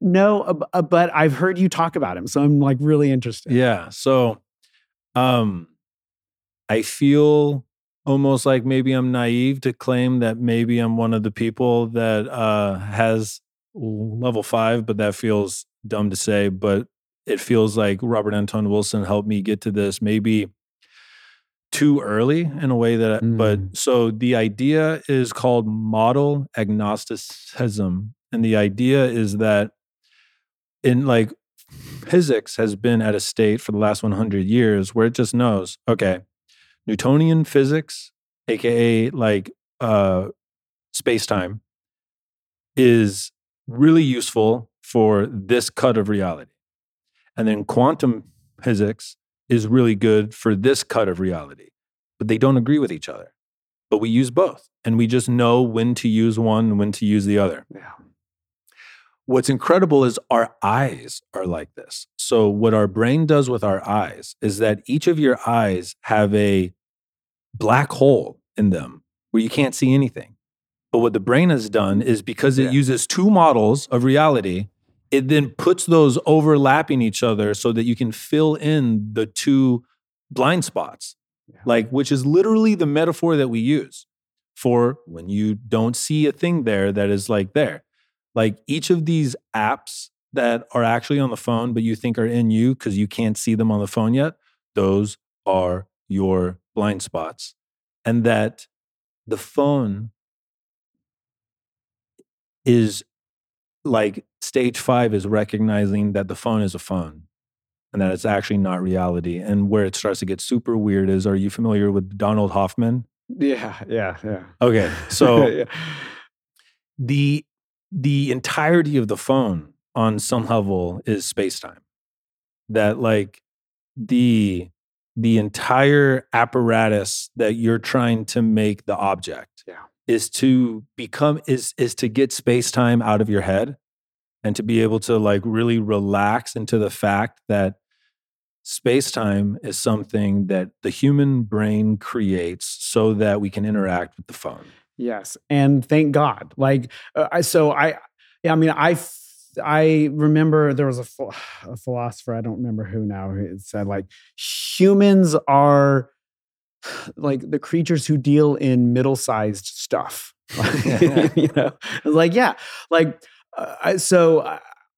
No, uh, but I've heard you talk about him, so I'm like really interested. Yeah. So, um, I feel almost like maybe I'm naive to claim that maybe I'm one of the people that uh, has level five, but that feels dumb to say. But it feels like Robert Anton Wilson helped me get to this. Maybe too early in a way that mm. but so the idea is called model agnosticism and the idea is that in like physics has been at a state for the last 100 years where it just knows okay newtonian physics aka like uh space-time is really useful for this cut of reality and then quantum physics is really good for this cut of reality, but they don't agree with each other. But we use both, and we just know when to use one and when to use the other. Yeah. What's incredible is our eyes are like this. So, what our brain does with our eyes is that each of your eyes have a black hole in them where you can't see anything. But what the brain has done is because it yeah. uses two models of reality, it then puts those overlapping each other so that you can fill in the two blind spots yeah. like which is literally the metaphor that we use for when you don't see a thing there that is like there like each of these apps that are actually on the phone but you think are in you because you can't see them on the phone yet those are your blind spots and that the phone is like stage five is recognizing that the phone is a phone and that it's actually not reality. And where it starts to get super weird is are you familiar with Donald Hoffman? Yeah, yeah, yeah. Okay. So yeah. the the entirety of the phone on some level is space-time. That like the the entire apparatus that you're trying to make the object yeah. is to become is is to get space time out of your head and to be able to like really relax into the fact that space time is something that the human brain creates so that we can interact with the phone. Yes and thank god like uh, I, so i yeah i mean i I remember there was a, a philosopher I don't remember who now who said like humans are like the creatures who deal in middle-sized stuff. you know, like yeah, like uh, so.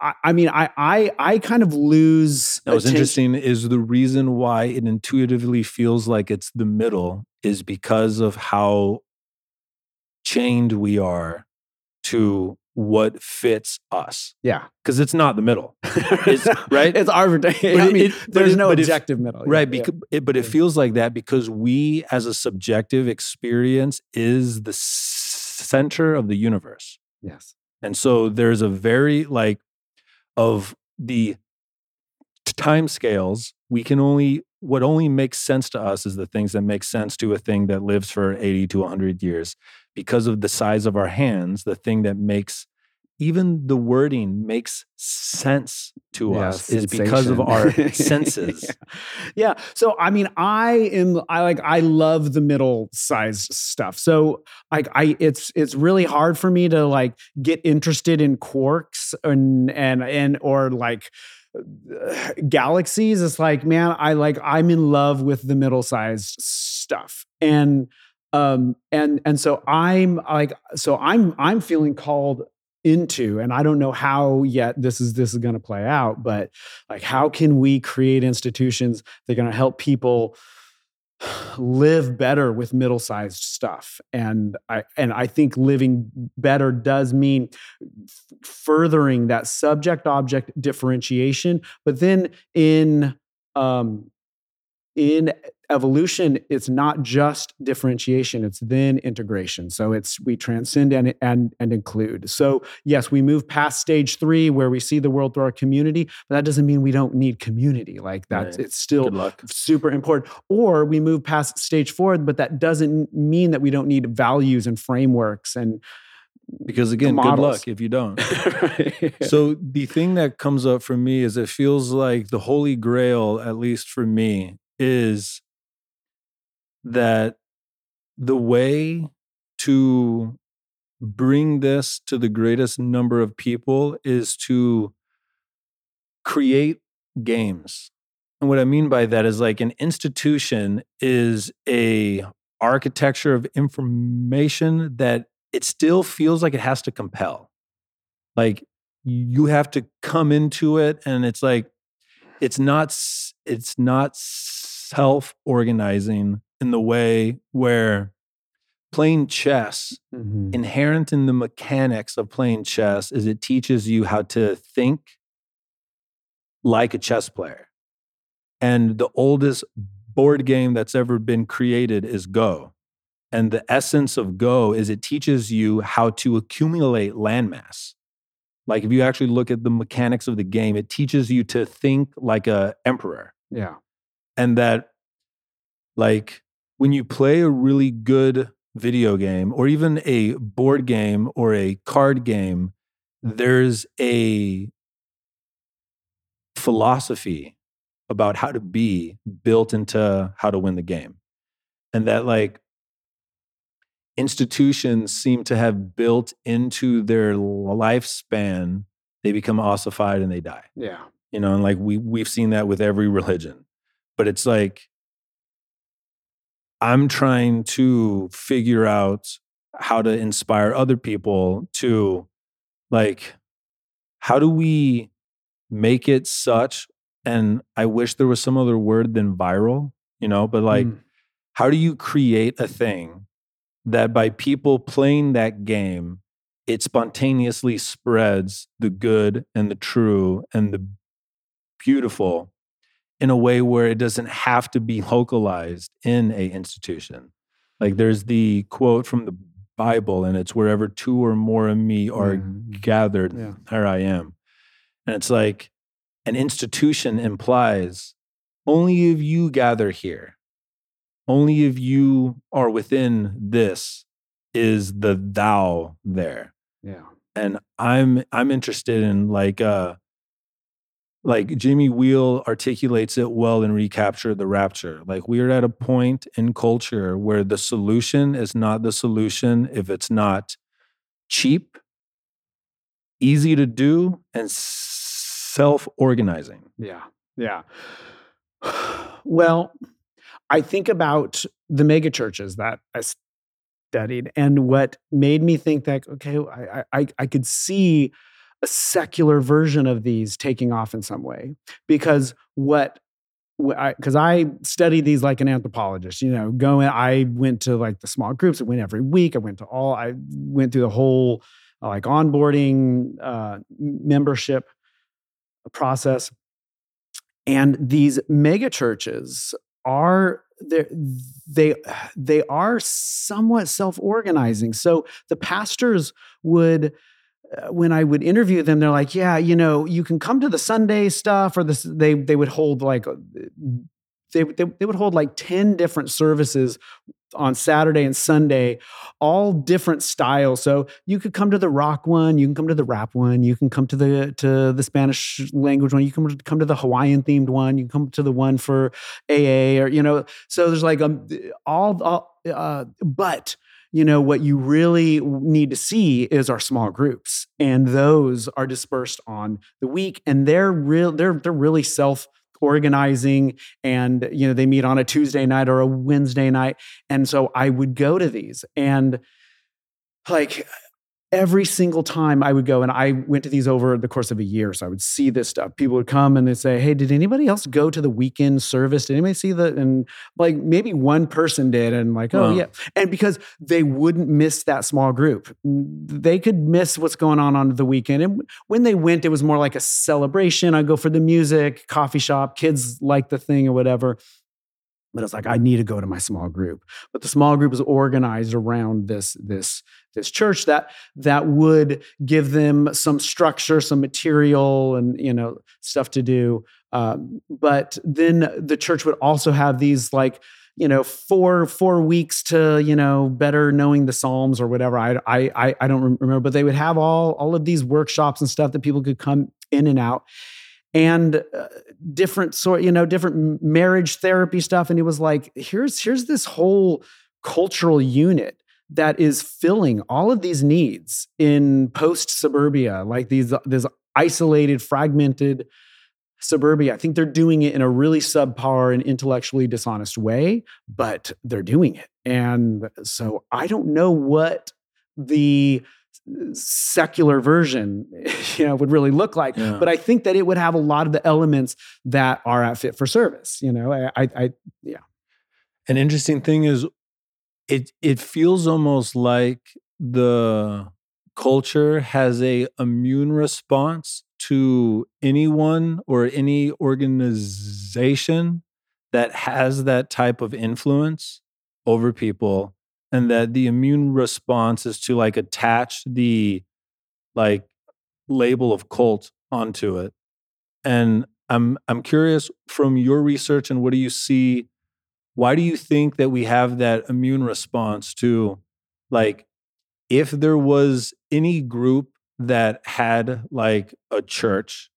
I, I, mean, I, I, I kind of lose. That was attention. interesting. Is the reason why it intuitively feels like it's the middle is because of how chained we are to what fits us. Yeah. Because it's not the middle. It's, right? It's arbitrary. I mean, it, there's no objective if, middle. Right. Yeah. It, but it feels like that because we, as a subjective experience, is the center of the universe. Yes. And so there's a very, like, of the time scales, we can only, what only makes sense to us is the things that make sense to a thing that lives for 80 to 100 years because of the size of our hands, the thing that makes even the wording makes sense to yeah, us sensation. is because of our senses. yeah. yeah. So I mean, I am I like I love the middle sized stuff. So like I it's it's really hard for me to like get interested in quarks and and and or like galaxies. It's like, man, I like I'm in love with the middle sized stuff. And um and and so i'm like so i'm i'm feeling called into and i don't know how yet this is this is going to play out but like how can we create institutions that are going to help people live better with middle-sized stuff? And i and i think living better does mean furthering that subject object differentiation but then in um in evolution it's not just differentiation it's then integration. So it's we transcend and and and include. So yes we move past stage 3 where we see the world through our community but that doesn't mean we don't need community. Like that's Right. it's still super important. Or we move past stage 4 but that doesn't mean that we don't need values and frameworks and Because again, good luck if you don't. So the thing that comes up for me is it feels like the holy grail, at least for me, is that the way to bring this to the greatest number of people is to create games. And what I mean by that is like an institution is a architecture of information that it still feels like it has to compel. Like you have to come into it and it's like it's not it's not self-organizing in the way where playing chess Mhm. inherent in the mechanics of playing chess is it teaches you how to think like a chess player. And the oldest board game that's ever been created is Go. And the essence of Go is it teaches you how to accumulate landmass. Like if you actually look at the mechanics of the game, it teaches you to think like a emperor yeah and that like when you play a really good video game or even a board game or a card game there's a philosophy about how to be built into how to win the game. And that like institutions seem to have built into their lifespan they become ossified and they die. Yeah. You know and like we we've seen that with every religion. But it's like i'm trying to figure out how to inspire other people to like how do we make it such and i wish there was some other word than viral you know but like Mm. how do you create a thing that by people playing that game it spontaneously spreads the good and the true and the beautiful in a way where it doesn't have to be localized in a institution. Like there's the quote from the bible and it's wherever two or more of me are Mhm. gathered Yeah. there i am. And it's like an institution implies only if you gather here. Only if you are within this is the thou there. Yeah. And i'm i'm interested in like uh like Jamie Wheal articulates it well in recapture the rapture like we're at a point in culture where the solution is not the solution if it's not cheap easy to do and self-organizing Yeah. Yeah. Well, I think about the mega churches that I studied and what made me think that, okay, I, I, I could see a secular version of these taking off in some way because what because I, studied these like an anthropologist, you know, going, I went to like the small groups, I went every week. I went to all, I went through the whole uh, like onboarding, uh, membership process. And these mega churches are they they are somewhat self-organizing. So the pastors would when I would interview them, they're like, "Yeah, you know, you can come to the Sunday stuff," or this. They they would hold like uh, they they, they would hold like ten different services on Saturday and Sunday, all different styles. So you could come to the rock one, you can come to the rap one, you can come to the to the Spanish language one, you can come to the Hawaiian themed one, you can come to the one for AA or you know. So there's like um all, all uh, but you know what you really need to see is our small groups and those are dispersed on the week and they're real they're they're really self organizing and you know they meet on a tuesday night or a wednesday night and so i would go to these and like every single time I would go, and I went to these over the course of a year. So I would see this stuff. People would come and they'd say, Hey, did anybody else go to the weekend service? Did anybody see that? And like maybe one person did. And like, oh, Wow. yeah. And because they wouldn't miss that small group, they could miss what's going on on the weekend. And when they went, it was more like a celebration. I'd go for the music, coffee shop, kids like the thing or whatever. But it's like i need to go to my small group. But the small group is organized around this this this church that that would give them some structure some material and you know stuff to do. Um, but then the church would also have these like you know four four weeks to you know better knowing the psalms or whatever. I i i don't remember but they would have all all of these workshops and stuff that people could come in and out and uh, different sort you know different marriage therapy stuff and it was like here's here's this whole cultural unit that is filling all of these needs in post suburbia like these this isolated fragmented suburbia. I think they're doing it in a really subpar and intellectually dishonest way but they're doing it. And so i don't know what the secular version you know would really look like yeah. but i think that it would have a lot of the elements that are at fit for service you know? I i, I yeah. An interesting thing is it it feels almost like the culture has a immune response to anyone or any organization that has that type of influence over people and that the immune response is to like attach the like label of cult onto it and i'm i'm curious from your research and what do you see why do you think that we have that immune response to like if there was any group that had like a church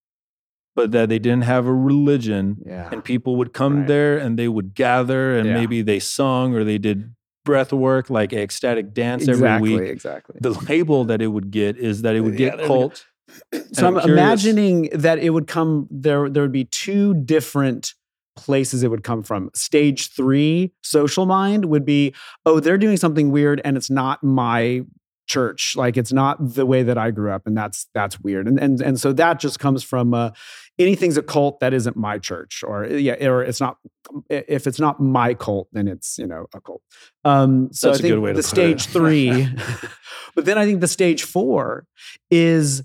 but that they didn't have a religion yeah. and people would come right. there and they would gather and yeah. maybe they sung or they did breath work, like ecstatic dance exactly, every week. Exactly. The label that it would get is that it would get yeah, cult. So I'm, I'm imagining that it would come there. There would be two different places it would come from. Stage three, social mind would be, oh, they're doing something weird, and it's not my church like it's not the way that i grew up and that's that's weird and and and so that just comes from uh, anything's a cult that isn't my church or yeah or it's not if it's not my cult then it's you know a cult um so that's i think the stage 3 but then i think the stage 4 is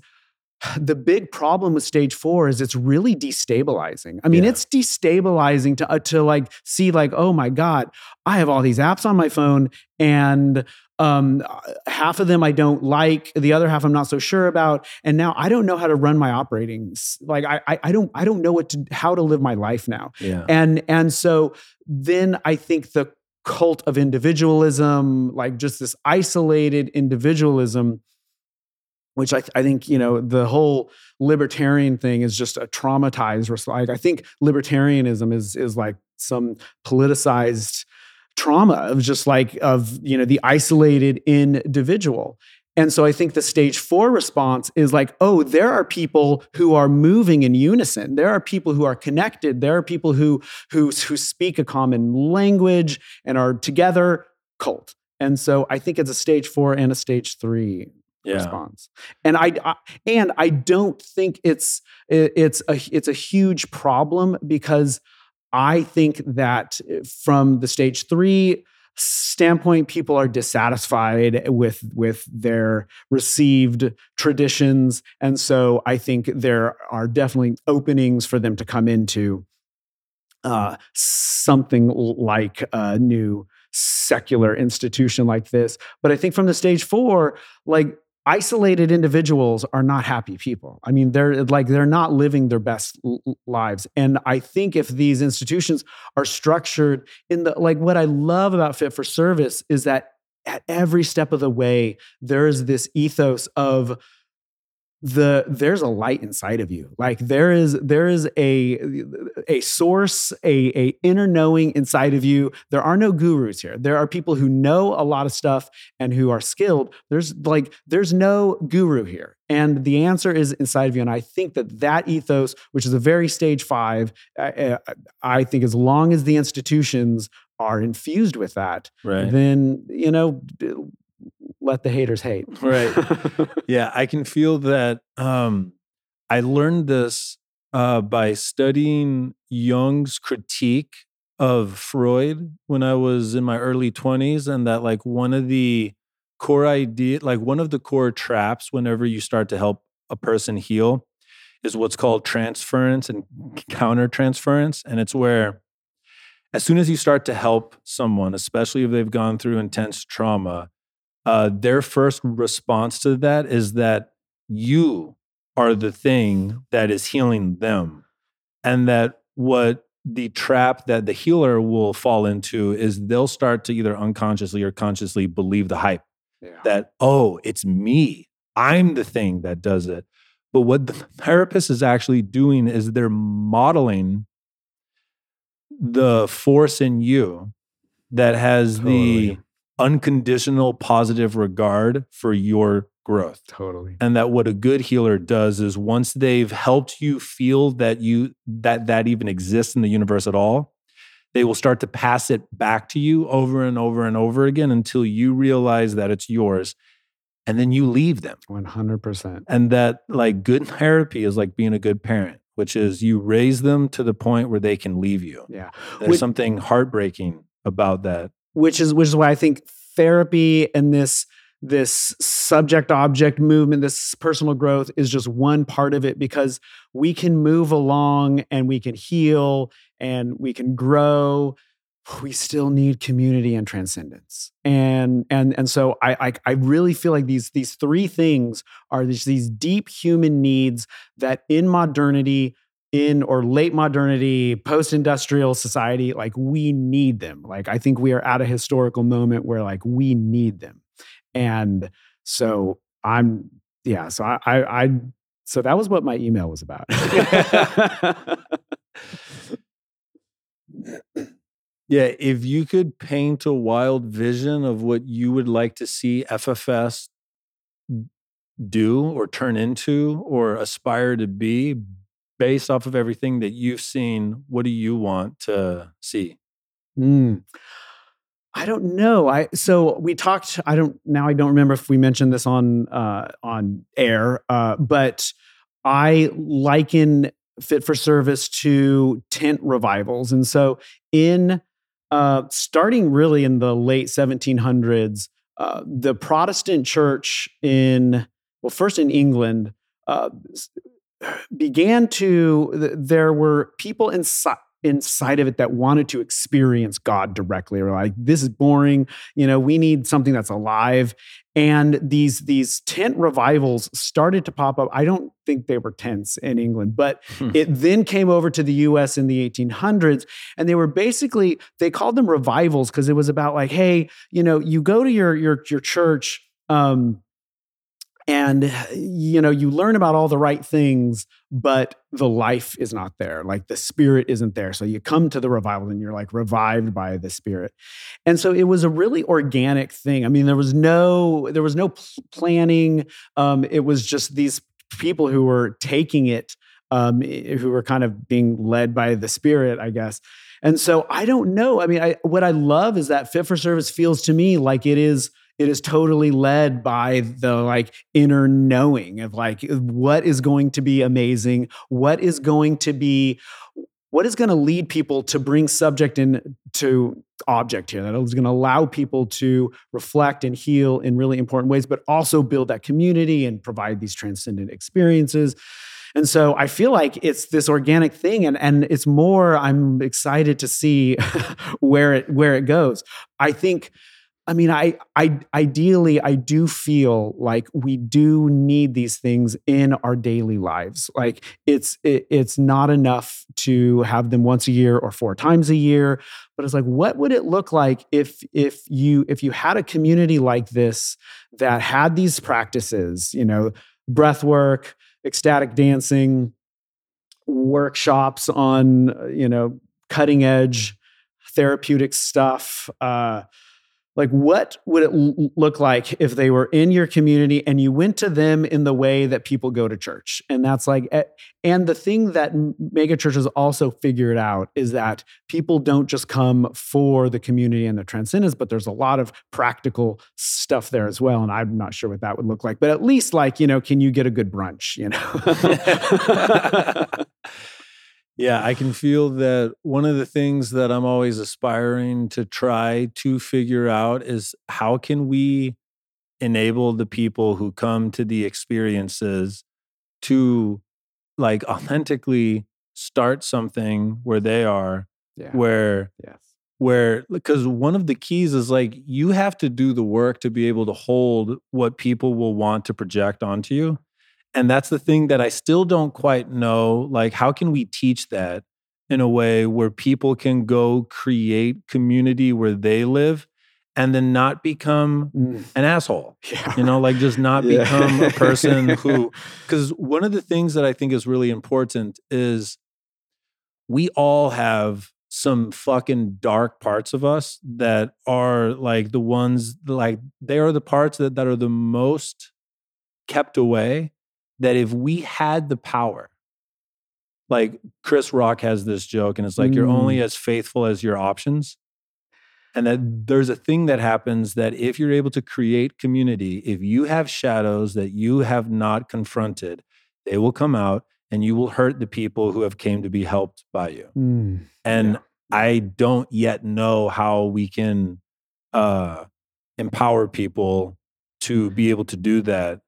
the big problem with stage four is it's really destabilizing. I mean, yeah. it's destabilizing to uh, to like see like, oh my god, I have all these apps on my phone, and um, half of them I don't like, the other half I'm not so sure about, and now I don't know how to run my operating. Like I, I, I don't, I don't know what to, how to live my life now. Yeah. And and so then I think the cult of individualism, like just this isolated individualism, which I, I think you know the whole libertarian thing is just a traumatized. Like I think libertarianism is is like some politicized trauma of just like of you know the isolated individual. And so i think the stage 4 response is like oh there are people who are moving in unison. There are people who are connected. There are people who who who speak a common language and are together cult. And so i think it's a stage 4 and a stage 3 yeah. response. And I, I, and i don't think it's it's a it's a huge problem because I think that eh, from the stage three standpoint, people are dissatisfied with with their received traditions, and so I think there are definitely openings for them to come into uh, something like a new secular institution like this. But I think from the stage four, like isolated individuals are not happy people. I mean they're like they're not living their best l- lives. And i think if these institutions are structured in the like what i love about fit for service is that at every step of the way there is this ethos of the there's a light inside of you. Like there is there is a a source a a inner knowing inside of you. There are no gurus here. There are people who know a lot of stuff and who are skilled. There's like there's no guru here. And the answer is inside of you. And i think that that ethos which is a very stage 5 I, I think as long as the institutions are infused with that right. then you know let the haters hate. Right. yeah, I can feel that. Um, I learned this uh, by studying Jung's critique of Freud when I was in my early 20s, and that like one of the core idea, like one of the core traps whenever you start to help a person heal is what's called transference and countertransference. And it's where as soon as you start to help someone, especially if they've gone through intense trauma, uh, their first response to that is that you are the thing that is healing them. And that what the trap that the healer will fall into is they'll start to either unconsciously or consciously believe the hype yeah. that, oh, it's me. I'm the thing that does it. But what the therapist is actually doing is they're modeling the force in you that has totally. the unconditional positive regard for your growth. Totally. And that what a good healer does is once they've helped you feel that you that that even exists in the universe at all, they will start to pass it back to you over and over and over again until you realize that it's yours and then you leave them. 100% and that like good therapy is like being a good parent which is you raise them to the point where they can leave you. Yeah. There's something heartbreaking about that which is which is why i think therapy and this this subject object movement, this personal growth is just one part of it because we can move along and we can heal and we can grow. We still need community and transcendence. And and and so I I, I really feel like these these three things are these, these deep human needs that in modernity in or late modernity, post industrial society, like we need them. Like I think we are at a historical moment where like we need them. And so I'm, yeah, so I, I, I so that was what my email was about. yeah, if you could paint a wild vision of what you would like to see FFS do or turn into or aspire to be based off of everything that you've seen, what do you want to see? Mm. I don't know. I so we talked. I don't now. I don't remember if we mentioned this on uh, on air, uh, but I liken fit for service to tent revivals, and so in uh, starting really in the late 1700s, uh, the Protestant church in well, first in England uh, began to. There were people inside inside of it that wanted to experience God directly or like this is boring you know we need something that's alive and these these tent revivals started to pop up I don't think they were tents in England but hmm. it then came over to the US in the 1800s and they were basically they called them revivals because it was about like hey you know you go to your your your church um and you know you learn about all the right things but the life is not there like the spirit isn't there. So you come to the revival and you're like revived by the spirit. And so it was a really organic thing. I mean there was no there was no planning. Um, it was just these people who were taking it um, who were kind of being led by the spirit i guess. And so i don't know. I mean I, what i love is that fit for service feels to me like it is it is totally led by the like inner knowing of like what is going to be amazing what is going to be what is going to lead people to bring subject in to object here that is going to allow people to reflect and heal in really important ways but also build that community and provide these transcendent experiences and so I feel like it's this organic thing and and it's more I'm excited to see where it where it goes. I think I mean, I, I ideally, I do feel like we do need these things in our daily lives. Like it's it, it's not enough to have them once a year or four times a year, but it's like, what would it look like if if you if you had a community like this that had these practices, you know, breath work, ecstatic dancing, workshops on you know cutting edge therapeutic stuff. Uh, like what would it l- look like if they were in your community and you went to them in the way that people go to church? And that's like eh, and the thing that mega churches also figured out is that people don't just come for the community and the transcendence but there's a lot of practical stuff there as well and i'm not sure what that would look like but at least like you know can you get a good brunch you know Yeah, I can feel that one of the things that I'm always aspiring to try to figure out is how can we enable the people who come to the experiences to like authentically start something where they are Yeah. where yes. where because one of the keys is like you have to do the work to be able to hold what people will want to project onto you and that's the thing that i still don't quite know like how can we teach that in a way where people can go create community where they live and then not become Mm. an asshole Yeah. you know like just not Yeah. become a person who because one of the things that i think is really important is we all have some fucking dark parts of us that are like the ones like they are the parts that, that are the most kept away that if we had the power like chris rock has this joke and it's like you're only Mm. as faithful as your options and that there's a thing that happens that if you're able to create community if you have shadows that you have not confronted they will come out and you will hurt the people who have came to be helped by you Mm. and Yeah. i don't yet know how we can uh empower people to be able to do that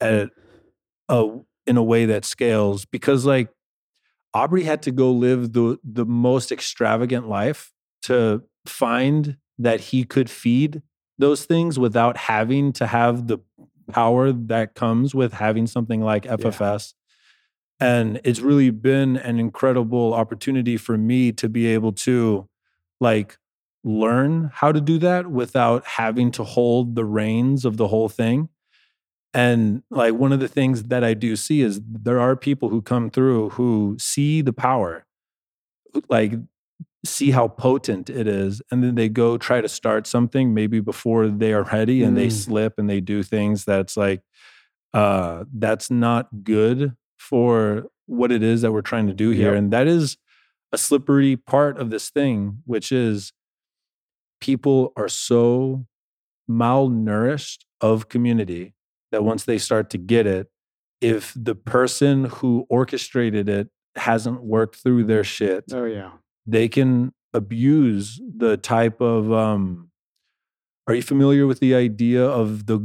at a in a way that scales because like aubrey had to go live the the most extravagant life to find that he could feed those things without having to have the power that comes with having something like ffs and it's really been an incredible opportunity for me to be able to like learn how to do that without having to hold the reins of the whole thing and like one of the things that i do see is there are people who come through who see the power like see how potent it is and then they go try to start something maybe before they are ready and they Mm. slip and they do things that's like uh that's not good for what it is that we're trying to do here Yep. and that is a slippery part of this thing which is people are so malnourished of community that once they start to get it if the person who orchestrated it hasn't worked through their shit Oh yeah. they can abuse the type of um are you familiar with the idea of the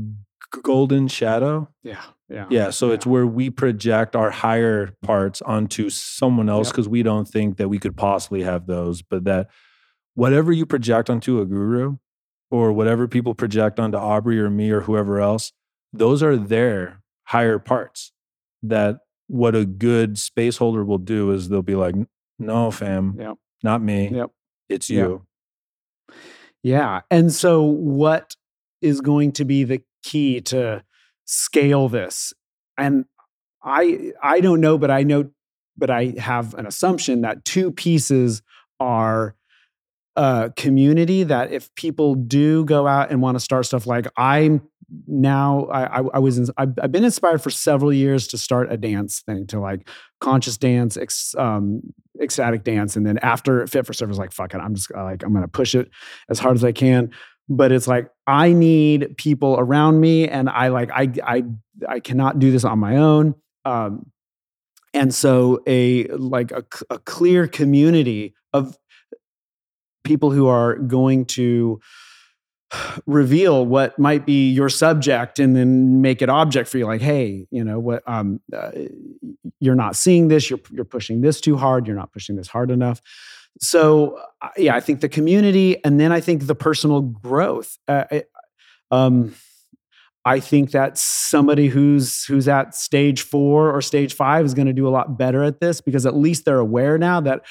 golden shadow Yeah. Yeah. yeah so it's where we project our higher parts onto someone else Yep. because we don't think that we could possibly have those but that whatever you project onto a guru or whatever people project onto aubrey or me or whoever else those are their higher parts that what a good space holder will do is they'll be like no fam not me Yep. it's you Yeah. And so, what is going to be the key to scale this? And I I don't know, but I know, but I have an assumption that two pieces are uh, community. That if people do go out and want to start stuff, like I'm now, I I, I was I've, I've been inspired for several years to start a dance thing, to like conscious dance, ex, um, ecstatic dance, and then after Fit for Service, like fuck it, I'm just uh, like I'm gonna push it as hard as I can. But it's like I need people around me, and I like I I I cannot do this on my own. Um, and so a like a clear community of people who are going to reveal what might be your subject and then make it object for you like hey you know what um uh, you're not seeing this you're you're pushing this too hard you're not pushing this hard enough. So uh, yeah i think the community and then i think the personal growth uh, I- um i think that somebody who's who's at stage 4 or stage 5 is going to do a lot better at this because at least they're aware now that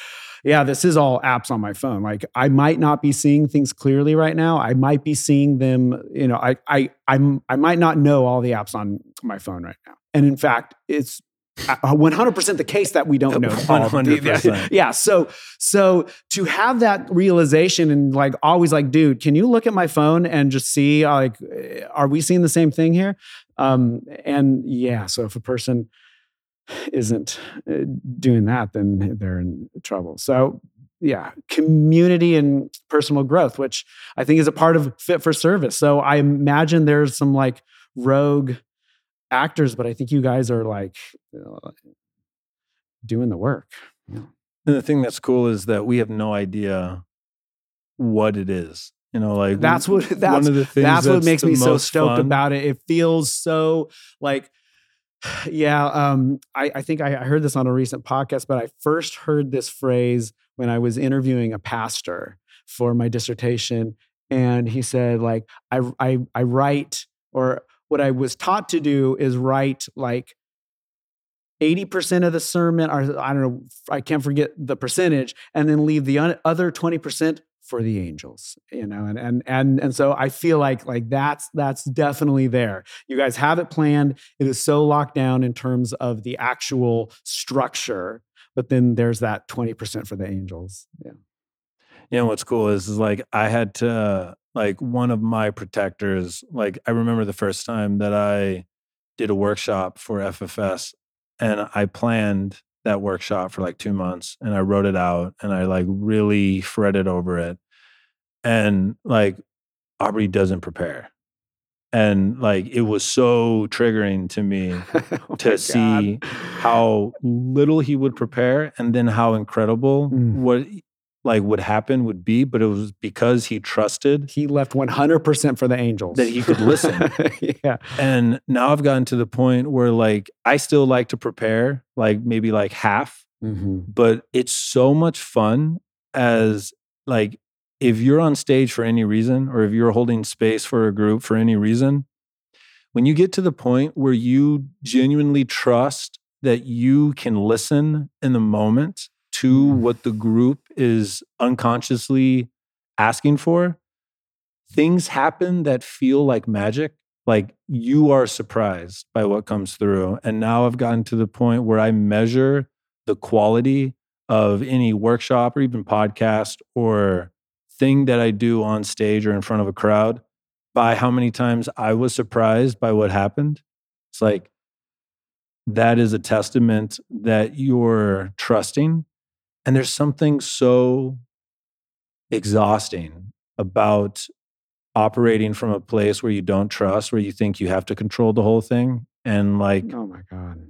yeah this is all apps on my phone. Like i might not be seeing things clearly right now. I might be seeing them you know i i i'm i might not know all the apps on my phone right now. And in fact it's uh, 100% the case that we don't know all the- 100%. yeah so so to have that realization and like always like dude can you look at my phone and just see like uh, are we seeing the same thing here? Um and yeah so if a person isn't uh, doing that then they're in trouble so yeah community and personal growth which i think is a part of fit for service so i imagine there's some like rogue actors but i think you guys are like uh, doing the work And the thing that's cool is that we have no idea what it is. You know, like That's what- one that's- of the things that's what makes me so stoked fun. about it. It feels so like Yeah, um, I, I think I, I heard this on a recent podcast, but I first heard this phrase when I was interviewing a pastor for my dissertation, and he said, like, I I, I write or what I was taught to do is write like 80% of the sermon, or I don't know, I can't forget the percentage, and then leave the other 20% for the angels you know and and and and so i feel like like that's that's definitely there. You guys have it planned. It is so locked down in terms of the actual structure but then there's that 20% for the angels. Yeah. You know what's cool is, is like i had to like one of my protectors like i remember the first time that i did a workshop for ffs and i planned that workshop for like two months and I wrote it out and I like really fretted over it. And like Aubrey doesn't prepare. And like it was so triggering to me oh to see how little he would prepare and then how incredible mm. what like would happen would be, but it was because he trusted. He left 100% for the angels. That he could listen. yeah. And now I've gotten to the point where like I still like to prepare, like maybe like half, mm-hmm. but it's so much fun as like if you're on stage for any reason or if you're holding space for a group for any reason, when you get to the point where you genuinely trust that you can listen in the moment to what the group is unconsciously asking for, things happen that feel like magic. Like you are surprised by what comes through. And now I've gotten to the point where I measure the quality of any workshop or even podcast or thing that I do on stage or in front of a crowd by how many times I was surprised by what happened. It's like that is a testament that you're trusting and there's something so exhausting about operating from a place where you don't trust, where you think you have to control the whole thing. And like, oh my God.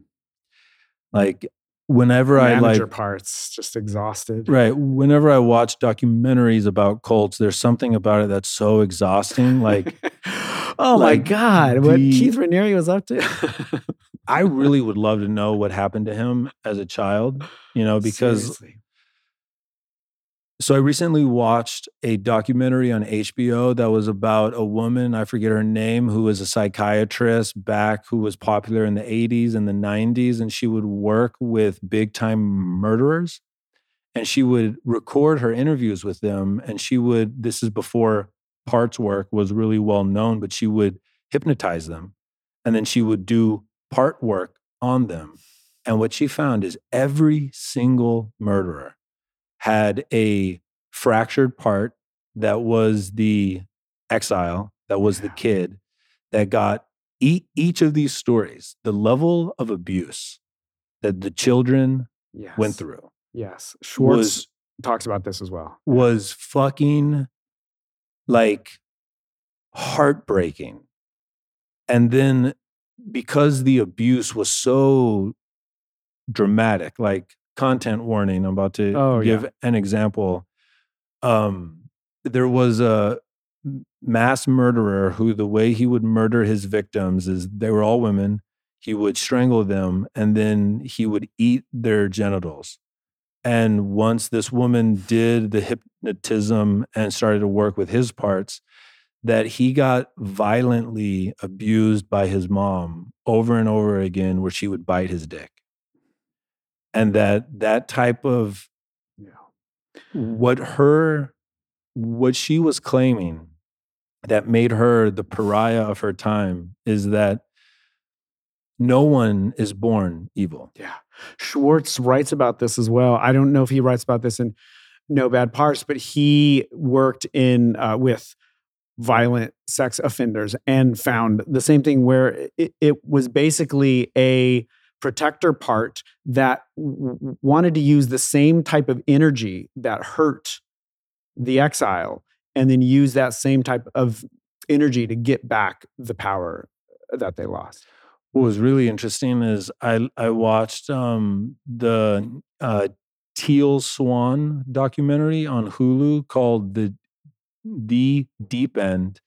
Like, whenever Manager I like parts, just exhausted. Right. Whenever I watch documentaries about cults, there's something about it that's so exhausting. Like, oh like my God, what Keith Raniere was up to. I really would love to know what happened to him as a child, you know, because Seriously. So I recently watched a documentary on HBO that was about a woman, I forget her name, who was a psychiatrist back who was popular in the 80s and the 90s and she would work with big time murderers and she would record her interviews with them and she would this is before parts work was really well known, but she would hypnotize them and then she would do part work on them. And what she found is every single murderer had a fractured part that was the exile, that was the kid that got e- each of these stories, the level of abuse that the children yes. went through. Yes. Schwartz was, talks about this as well. Was fucking like heartbreaking. And then because the abuse was so dramatic, like content warning. I'm about to oh, give yeah. an example. Um, there was a mass murderer who the way he would murder his victims is they were all women. He would strangle them and then he would eat their genitals. And once this woman did the hypnotism and started to work with his parts, that he got violently abused by his mom over and over again, where she would bite his dick and that that type of yeah. what her what she was claiming that made her the pariah of her time is that no one is born evil. Yeah. Schwartz writes about this as well. I don't know if he writes about this in No Bad Parts, but he worked in uh, with violent sex offenders and found the same thing where it, it was basically a protector part that w- wanted to use the same type of energy that hurt the exile and then use that same type of energy to get back the power that they lost. What was really interesting is I I watched um, the uh, Teal Swan documentary on Hulu called the the Deep End,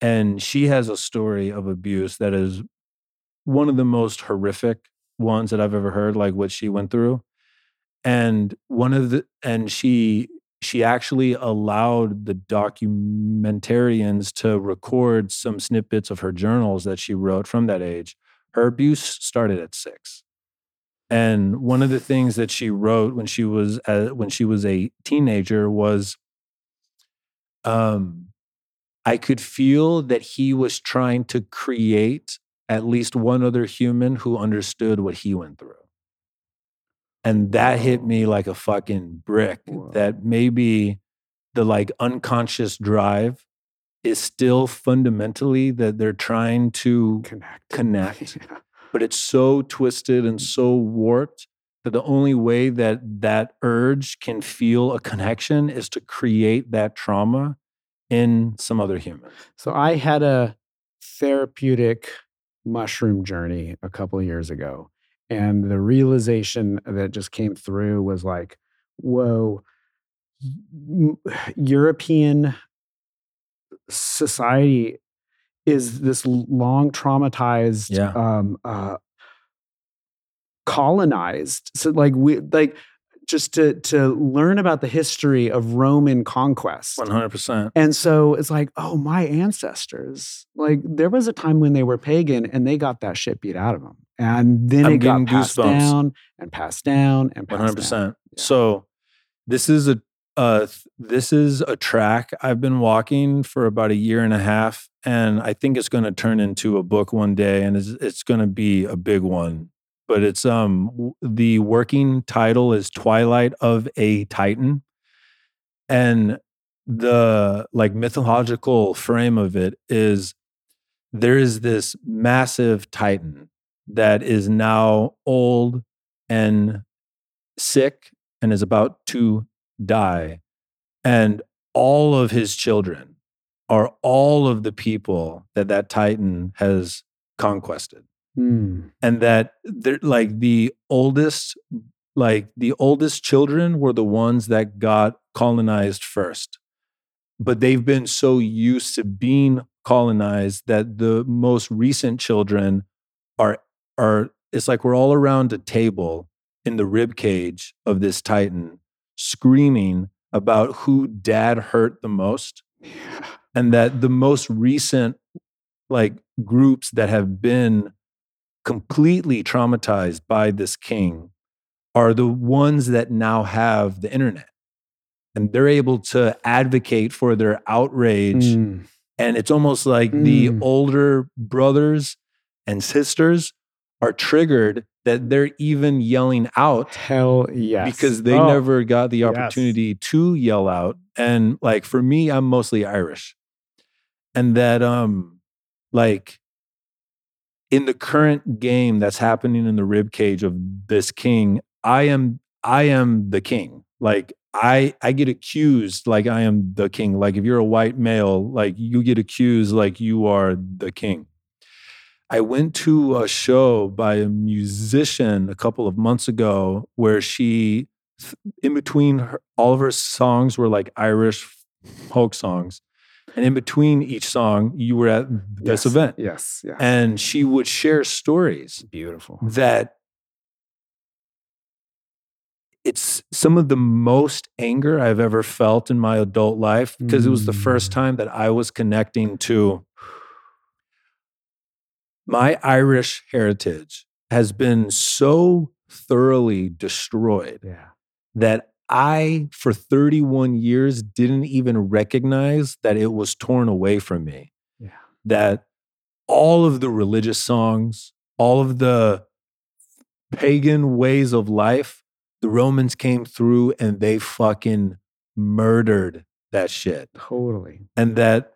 and she has a story of abuse that is one of the most horrific ones that I've ever heard, like what she went through. And one of the and she she actually allowed the documentarians to record some snippets of her journals that she wrote from that age. Her abuse started at six. And one of the things that she wrote when she was uh, when she was a teenager was, um, I could feel that he was trying to create at least one other human who understood what he went through. And that hit me like a fucking brick Whoa. that maybe the like unconscious drive is still fundamentally that they're trying to Connect. connect Yeah. but it's so twisted and mm. so warped that the only way that that urge can feel a connection is to create that trauma in some other human. So I had a therapeutic mushroom journey a couple of years ago. And the realization that just came through was like, whoa, European society is this long traumatized Yeah. um uh colonized so like we like just to to learn about the history of roman conquest 100%. and so it's like, oh, my ancestors, like there was a time when they were pagan and they got that shit beat out of them. And then I'm it got passed goosebumps. down and passed down and passed hundred down. percent. Yeah. So this is a uh, this is a track I've been walking for about a year and a half, and I think it's going to turn into a book one day, and it's, it's going to be a big one. But it's um the working title is Twilight of a Titan, and the like mythological frame of it is there is this massive Titan that is now old and sick and is about to die. And all of his children are all of the people that that Titan has conquested. Hmm. And that they're like the oldest, like the oldest children were the ones that got colonized first. But they've been so used to being colonized that the most recent children are are it's like we're all around a table in the rib cage of this titan screaming about who dad hurt the most Yeah. and that the most recent like groups that have been completely traumatized by this king are the ones that now have the internet and they're able to advocate for their outrage Hmm. and it's almost like the Mm. older brothers and sisters are triggered that they're even yelling out Hell yes. because they Oh, never got the yes. opportunity to yell out and like for me i'm mostly irish and that um like in the current game that's happening in the rib cage of this king i am i am the king. Like i i get accused like i am the king. Like if you're a white male like you get accused like you are the king. I went to a show by a musician a couple of months ago where she, in between her, all of her songs were like Irish folk songs. And in between each song, you were at this Yes. event. Yes. Yes. And she would share stories Beautiful. that it's some of the most anger I've ever felt in my adult life because it was the first Mm. time that I was connecting to my Irish heritage has been so thoroughly destroyed Yeah. that I, for 31 years, didn't even recognize that it was torn away from me. Yeah. That all of the religious songs, all of the pagan ways of life, the Romans came through and they fucking murdered that shit Totally. and that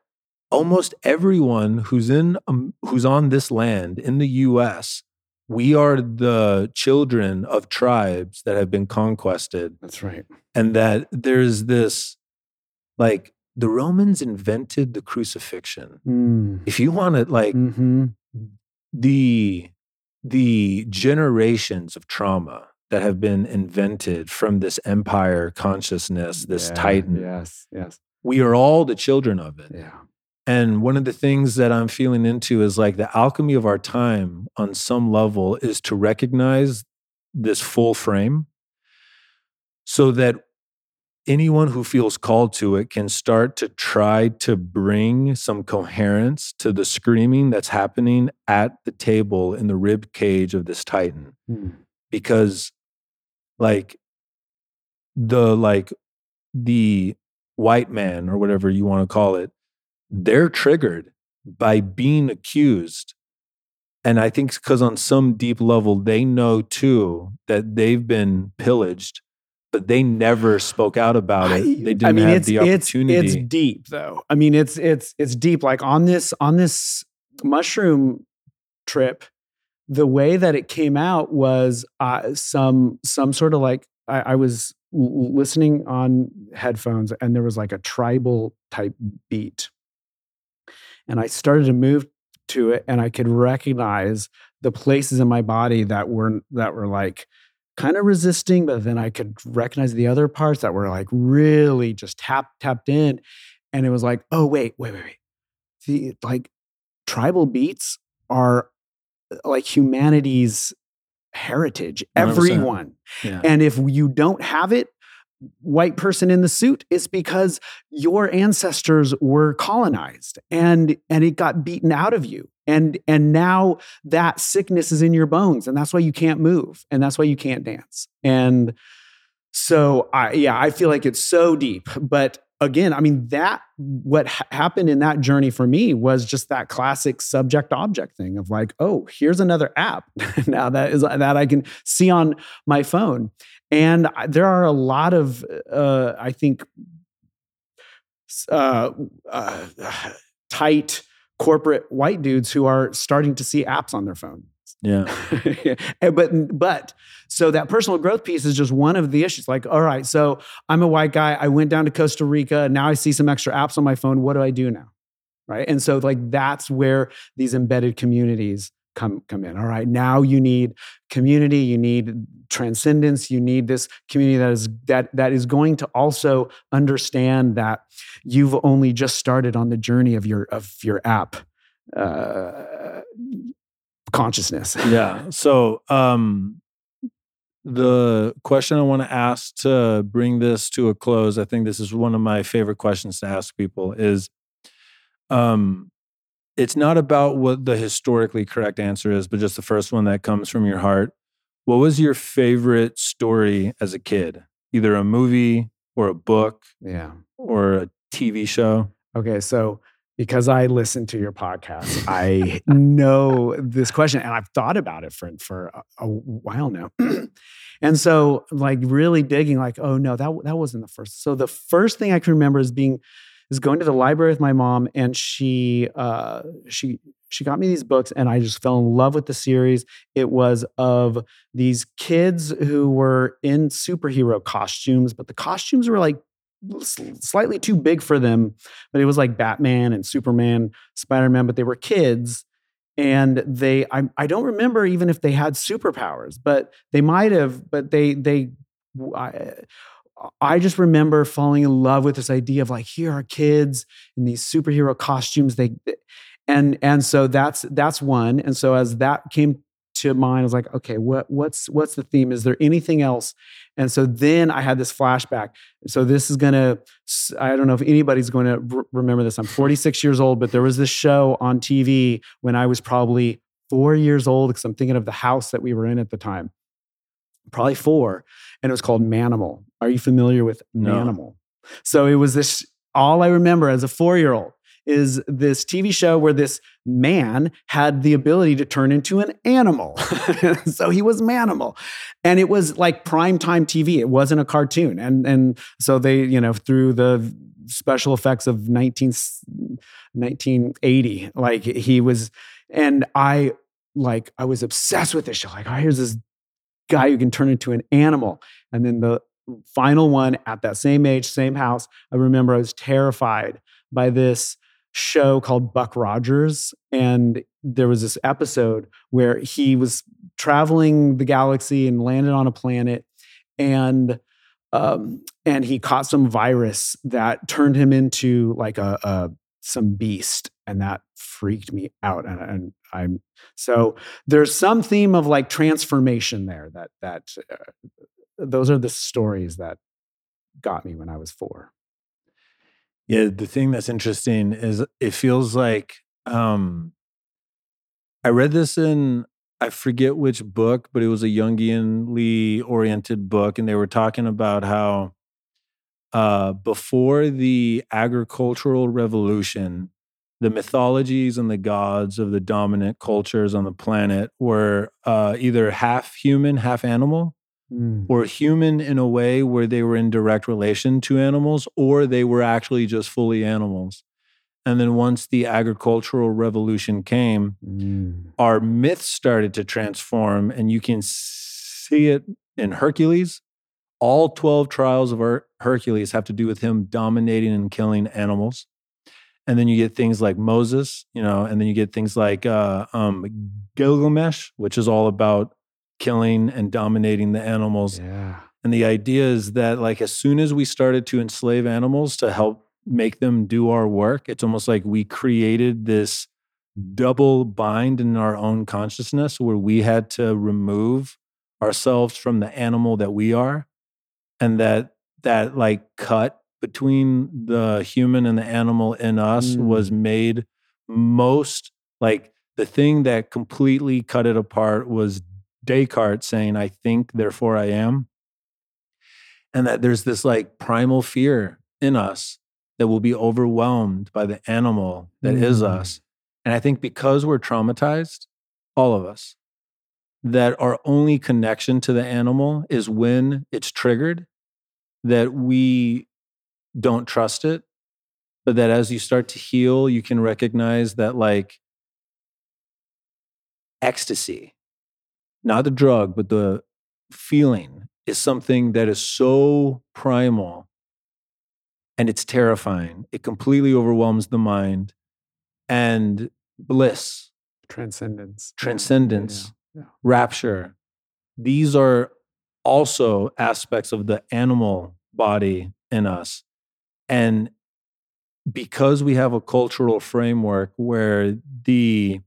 almost everyone who's in um, who's on this land in the US we are the children of tribes that have been conquested That's right. and that there's this like the Romans invented the crucifixion Mm. if you want to like hmm the the generations of trauma that have been invented from this empire consciousness this Yeah, titan Yes. Yes. we are all the children of it Yeah. And one of the things that I'm feeling into is like the alchemy of our time on some level is to recognize this full frame so that anyone who feels called to it can start to try to bring some coherence to the screaming that's happening at the table in the rib cage of this titan mm. because like the like the white man or whatever you want to call it they're triggered by being accused and i think because on some deep level they know too that they've been pillaged but they never spoke out about it. They didn't I mean, have the opportunity. It's, it's deep though. I mean, it's it's it's deep. Like on this on this mushroom trip, the way that it came out was uh, some some sort of like I, I was listening on headphones and there was like a tribal type beat, and I started to move to it, and I could recognize the places in my body that were that were like kind of resisting, but then I could recognize the other parts that were like really just tapped tapped in. And it was like, oh, wait, wait, wait, wait. See, like tribal beats are uh, like humanity's heritage, everyone. Yeah. And if you don't have it, white person in the suit is because your ancestors were colonized and and it got beaten out of you. And and now that sickness is in your bones and that's why you can't move and that's why you can't dance. And so i yeah i feel like it's so deep. But again i mean that what ha- happened in that journey for me was just that classic subject object thing of like oh here's another app now that is that i can see on my phone and there are a lot of, uh, I think, uh, uh, tight corporate white dudes who are starting to see apps on their phone. Yeah. but but so that personal growth piece is just one of the issues. Like, all right, so I'm a white guy. I went down to Costa Rica. Now I see some extra apps on my phone. What do I do now? Right. And so like that's where these embedded communities come come in. All right now you need community you need transcendence you need this community that is that that is going to also understand that you've only just started on the journey of your of your app uh, consciousness. Yeah so um the question I want to ask to bring this to a close, I think this is one of my favorite questions to ask people is um it's not about what the historically correct answer is, but just the first one that comes from your heart. What was your favorite story as a kid? Either a movie or a book, yeah, or a TV show. Okay, so because I listen to your podcast, I know this question, and I've thought about it for for a, a while now. and so, like, really digging, like, oh no, that that wasn't the first. So the first thing I can remember is being is going to the library with my mom, and she uh, she she got me these books, and I just fell in love with the series. It was of these kids who were in superhero costumes, but the costumes were like slightly too big for them. But it was like Batman and Superman, Spider Man, but they were kids and they I, I don't remember even if they had superpowers but they might have but they they I, I just remember falling in love with this idea of like here are kids in these superhero costumes they and and so that's that's one and so as that came to mind I was like okay what what's what's the theme? Is there anything else? And so then I had this flashback. So this is going to I don't know if anybody's going to remember this. I'm 46 years old but there was this show on TV when I was probably 4 years old because I'm thinking of the house that we were in at the time. Probably 4 and it was called Manimal are you familiar with no. Manimal? So it was this, all I remember as a four year old is this TV show where this man had the ability to turn into an animal. so he was Manimal. And it was like prime time TV. It wasn't a cartoon. And and so they, you know, through the special effects of 19, 1980, like he was, and I like I was obsessed with this show. Like, oh, here's this guy who can turn into an animal. And then the final one at that same age, same house. I remember I was terrified by this show called Buck Rogers. And there was this episode where he was traveling the galaxy and landed on a planet. And um, and he caught some virus that turned him into like a, a some beast and that freaked me out and, and i'm so there's some theme of like transformation there that that uh, those are the stories that got me when i was four. Yeah the thing that's interesting is it feels like um i read this in i forget which book but it was a jungianly oriented book and they were talking about how uh, before the agricultural revolution, the mythologies and the gods of the dominant cultures on the planet were uh, either half human, half animal, mm. or human in a way where they were in direct relation to animals, or they were actually just fully animals. And then once the agricultural revolution came, mm. our myths started to transform, and you can see it in Hercules all 12 trials of Her- Hercules have to do with him dominating and killing animals. And then you get things like Moses, you know, and then you get things like uh, um, Gilgamesh, which is all about killing and dominating the animals. Yeah. And the idea is that, like, as soon as we started to enslave animals to help make them do our work, it's almost like we created this double bind in our own consciousness where we had to remove ourselves from the animal that we are and that that like cut between the human and the animal in us mm. was made most like the thing that completely cut it apart was Descartes saying, I think, therefore I am. And that there's this like primal fear in us that will be overwhelmed by the animal that mm. is us. And I think because we're traumatized, all of us, that our only connection to the animal is when it's triggered, that we don't trust it, but that as you start to heal, you can recognize that, like, ecstasy, not the drug, but the feeling is something that is so primal and it's terrifying. It completely overwhelms the mind and bliss, transcendence, transcendence, yeah. Yeah. rapture. These are also aspects of the animal body in us. And because we have a cultural framework where the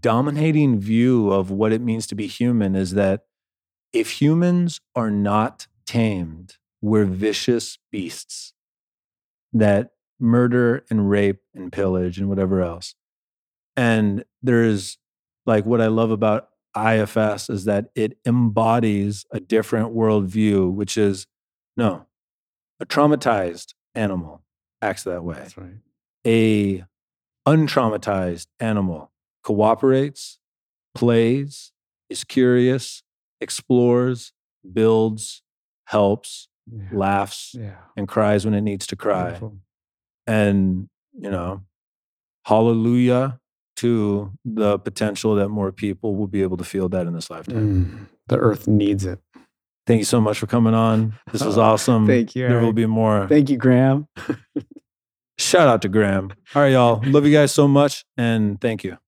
dominating view of what it means to be human is that if humans are not tamed, we're vicious beasts that murder and rape and pillage and whatever else. And there's like what I love about IFS is that it embodies a different worldview, which is no, a traumatized animal acts that way. That's right. A untraumatized animal cooperates, plays, is curious, explores, builds, helps, yeah. laughs, yeah. and cries when it needs to cry. Beautiful. And, you know, hallelujah to the potential that more people will be able to feel that in this lifetime. Mm, the earth needs it. Thank you so much for coming on. This was awesome. Thank you. There will be more. Thank you, Graham. Shout out to Graham. All right, y'all. Love you guys so much and thank you.